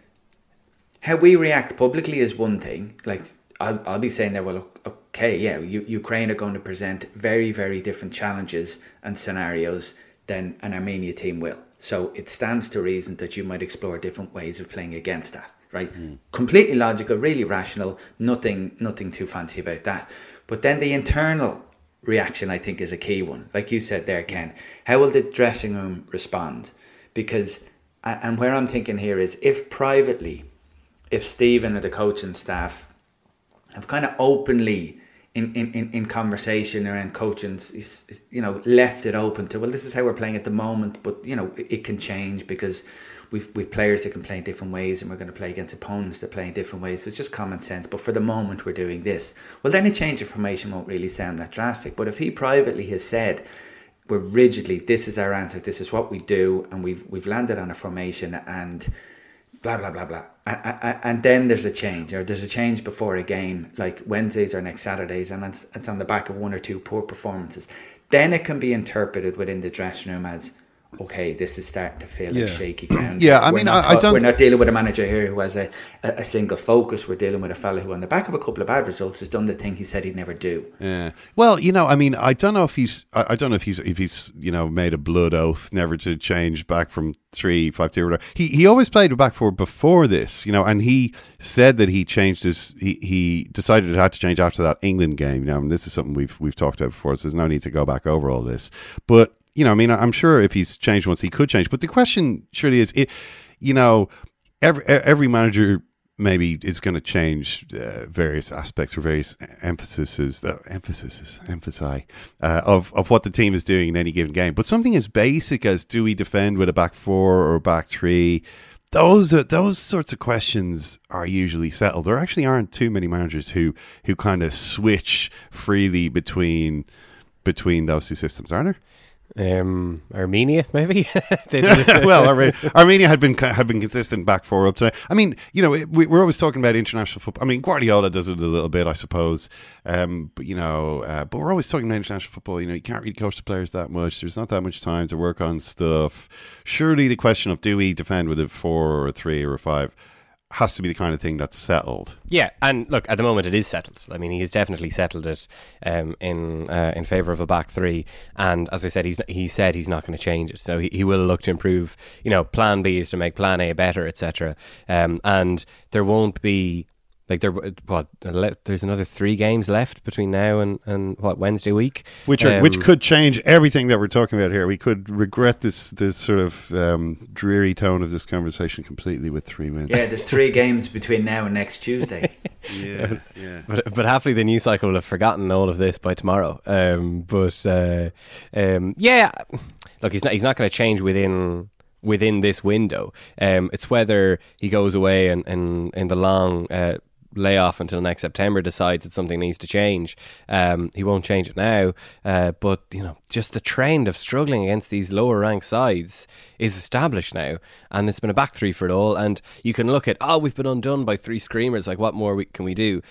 how we react publicly is one thing. Like I'll, I'll be saying there, well, okay, yeah, U- Ukraine are going to present very, very different challenges and scenarios than an Armenia team will. So it stands to reason that you might explore different ways of playing against that. Right? Mm. Completely logical, really rational. Nothing, nothing too fancy about that. But then the internal reaction, I think, is a key one. Like you said there, Ken. How will the dressing room respond? Because, and where I'm thinking here is, if privately, if Stephen or the coaching staff have kind of openly in, in, in conversation around coaching, you know, left it open to, well, this is how we're playing at the moment, but, you know, it, it can change because we've, we've players that can play in different ways and we're going to play against opponents that play in different ways. So it's just common sense. But for the moment, we're doing this. Well, then a change of formation won't really sound that drastic. But if he privately has said, we're rigidly, this is our answer, this is what we do, and we've, we've landed on a formation and blah blah blah blah and, then there's a change or there's a change before a game like wednesdays or next saturdays and it's, it's on the back of one or two poor performances. Then it can be interpreted within the dressing room as okay, this is starting to feel yeah. like shaky ground. Yeah, I we're mean, not, I, I, don't. We're not dealing with a manager here who has a, a, a, single focus. We're dealing with a fellow who, on the back of a couple of bad results, has done the thing he said he'd never do. Yeah. Well, you know, I mean, I don't know if he's. I, I don't know if he's if he's you know made a blood oath never to change back from three five two. He he always played back four before this, you know, and he said that he changed his. He he decided it had to change after that England game. You know, and this is something we've we've talked about before. So there's no need to go back over all this, but you know, I mean, I'm sure if he's changed once, he could change. But the question surely is, it, you know, every every manager maybe is going to change uh, various aspects or various emphases, uh, emphases, emphasize uh, of of what the team is doing in any given game. But something as basic as do we defend with a back four or back three? Those are, those sorts of questions are usually settled. There actually aren't too many managers who who kind of switch freely between between those two systems, are there? Um, Armenia, maybe. well, Ar- Armenia had been had been consistent back four up to. I mean, you know, we, are always talking about international football. I mean, Guardiola does it a little bit, I suppose. Um, but you know, uh, but we're always talking about international football. You know, you can't really coach the players that much. There's not that much time to work on stuff. Surely, the question of do we defend with a four or a three or a five has to be the kind of thing that's settled. Yeah, and look, at the moment it is settled. I mean, he has definitely settled it um, in uh, in favour of a back three. And as I said, he's he said he's not going to change it, so he, he will look to improve. You know, Plan B is to make Plan A better, etc. Um, and there won't be Like there, what? There's another three games left between now and, and what Wednesday week, which are, which Um, could change everything that we're talking about here. We could regret this this sort of um, dreary tone of this conversation completely with three wins. Yeah, there's three games between now and next Tuesday. yeah, yeah. But, but happily, the news cycle will have forgotten all of this by tomorrow. Um, but uh, um, yeah, look, he's not he's not going to change within within this window. Um, it's whether he goes away and in, in the long. Uh, layoff until next September decides that something needs to change. Um, he won't change it now. Uh, but you know just the trend of struggling against these lower ranked sides is established now. And it's been a back three for it all. And you can look at oh we've been undone by three screamers. Like what more we, can we do?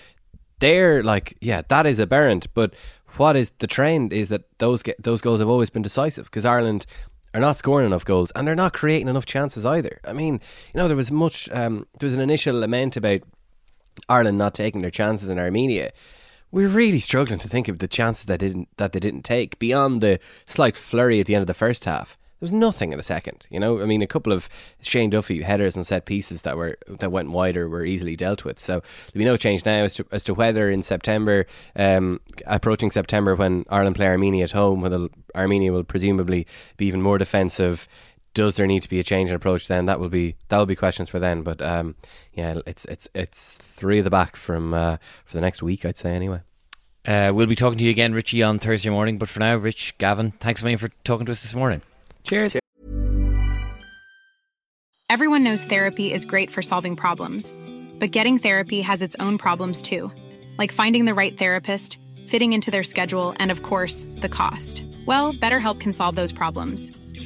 They're like, yeah, that is aberrant. But what is the trend is that those get, those goals have always been decisive because Ireland are not scoring enough goals and they're not creating enough chances either. I mean, you know, there was much, um, there was an initial lament about Ireland not taking their chances in Armenia. We're really struggling to think of the chances that didn't that they didn't take beyond the slight flurry at the end of the first half. There was nothing in the second, you know. I mean, a couple of Shane Duffy headers and set pieces that were that went wider were easily dealt with. So there'll be no change now as to as to whether in September, um, approaching September when Ireland play Armenia at home, when Armenia will presumably be even more defensive. Does there need to be a change in approach then? That will be that will be questions for then. But um, yeah, it's it's it's three of the back from uh, for the next week, I'd say anyway. Uh, we'll be talking to you again, Richie, on Thursday morning. But for now, Rich, Gavin, thanks a million for talking to us this morning. Cheers. Everyone knows therapy is great for solving problems, but getting therapy has its own problems too, like finding the right therapist, fitting into their schedule, and of course, the cost. Well, BetterHelp can solve those problems.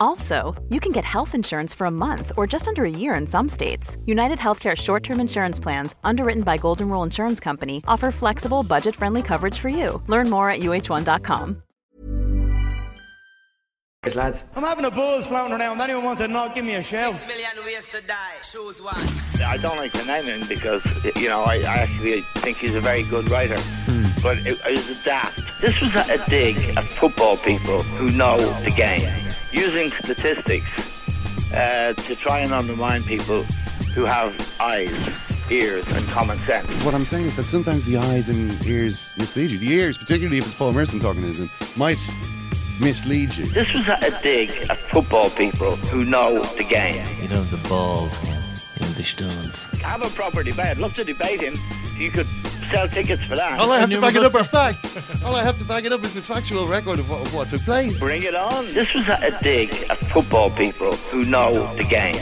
Also, you can get health insurance for a month or just under a year in some states. United Healthcare short term insurance plans, underwritten by Golden Rule Insurance Company, offer flexible, budget friendly coverage for you. Learn more at uh1.com. Cheers, lads. I'm having a buzz floating around. Anyone want to knock? Give me a shout. Six million ways to die. Choose one. I don't like to name him because, you know, I, I actually think he's a very good writer. But it, it was daft. This was a, a dig at football people who know the game, using statistics uh, to try and undermine people who have eyes, ears, and common sense. What I'm saying is that sometimes the eyes and ears mislead you. The ears, particularly if it's Paul Merson talking to them, might mislead you. This was a, a dig at football people who know the game. You know the balls, in the stones. Have a proper debate. I'd love to debate him. You could sell tickets for that. All I have to back it up are facts. All I have to back it up is a factual record of what, of what took place. Bring it on. This was a, a dig at football people who know the game.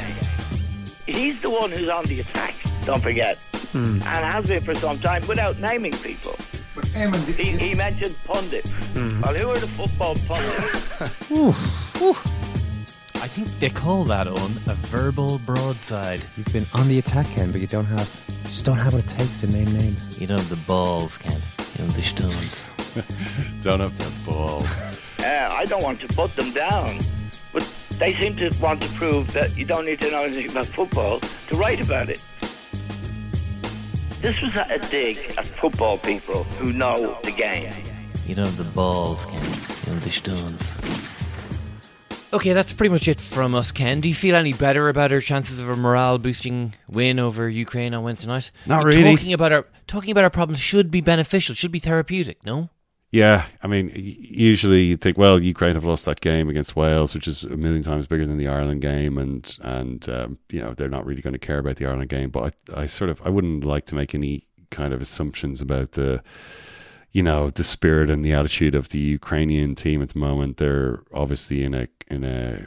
He's the one who's on the attack, don't forget. And has been for some time without naming people. He, he mentioned pundits. Well, who are the football pundits? I think they call that on a verbal broadside. You've been on the attack, Ken, but you don't have, you just don't have what it takes to name names. You don't have the balls, Ken. You know the stones. Don't have the balls. Uh, I don't want to put them down, but they seem to want to prove that you don't need to know anything about football to write about it. This was a, a dig at football people who know the game. You know the balls, Ken. You know the stones. Okay, that's pretty much it from us, Ken. Do you feel any better about our chances of a morale-boosting win over Ukraine on Wednesday night? Not really. Talking about our talking about our problems should be beneficial, should be therapeutic. No. Yeah, I mean, usually you think, well, Ukraine have lost that game against Wales, which is a million times bigger than the Ireland game, and and um, you know they're not really going to care about the Ireland game. But I, I sort of, I wouldn't like to make any kind of assumptions about the, you know, the spirit and the attitude of the Ukrainian team at the moment. They're obviously in a in a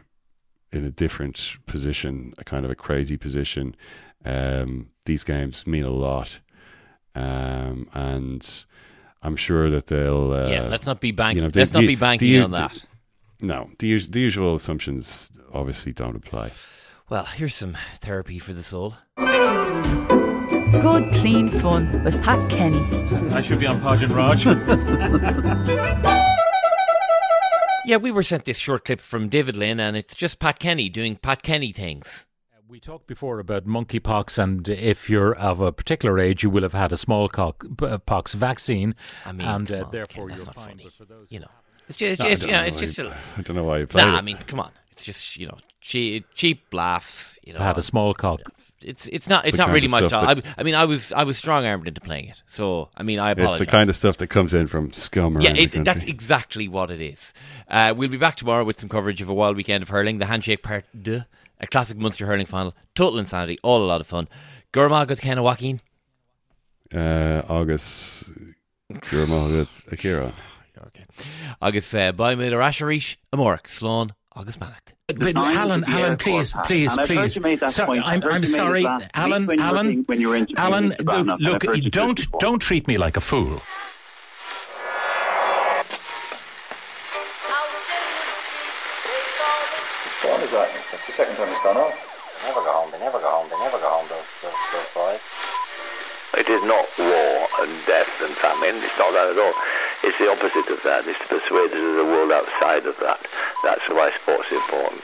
in a different position, a kind of a crazy position. Um, these games mean a lot, um, and I'm sure that they'll. Uh, Yeah, let's not be bank- you know, let's not be banking on that. no, the, the usual assumptions obviously don't apply. Well, here's some therapy for the soul. Good, clean fun with Pat Kenny. I should be on Podge and Rodge. Yeah, we were sent this short clip from David Lynn, and it's just Pat Kenny doing Pat Kenny things. We talked before about monkeypox, and if you're of a particular age, you will have had a smallpox vaccine, I mean, and uh, on, therefore Ken, that's you're not fine. funny. But for those You know, it's just, No, I it's, don't you know, know it's why just. you- a- I don't know why you played Nah, it. I mean, come on, it's just you know, cheap, cheap laughs. You know, had a small cock. It's it's not It's it's not really my style. I, I mean, I was I was strong armed into playing it, so I mean, I apologize. It's the kind of stuff that comes in from scum Yeah, it, that's exactly what it is. Uh, we'll be back tomorrow with some coverage of a wild weekend of hurling, the Handshake Part 2, a classic Munster hurling final, total insanity, all a lot of fun. Gurma got Ken Joaquin. uh, August Gurmagat Akira. August uh, by mid Asherish, Amork, Sloan, August Manic. But Alan, Alan, please, please, please. Sorry, I'm, I'm sorry, Alan, Alan, Alan. Look, look don't, don't treat me like a fool. Whose phone is that? That's the second time it's gone off. They never go home. They never go home. They never go home. Those those those boys. It is not war and death and famine. It's not that at all. It's the opposite of that. It's to persuade of the world outside of that. That's why sport's important.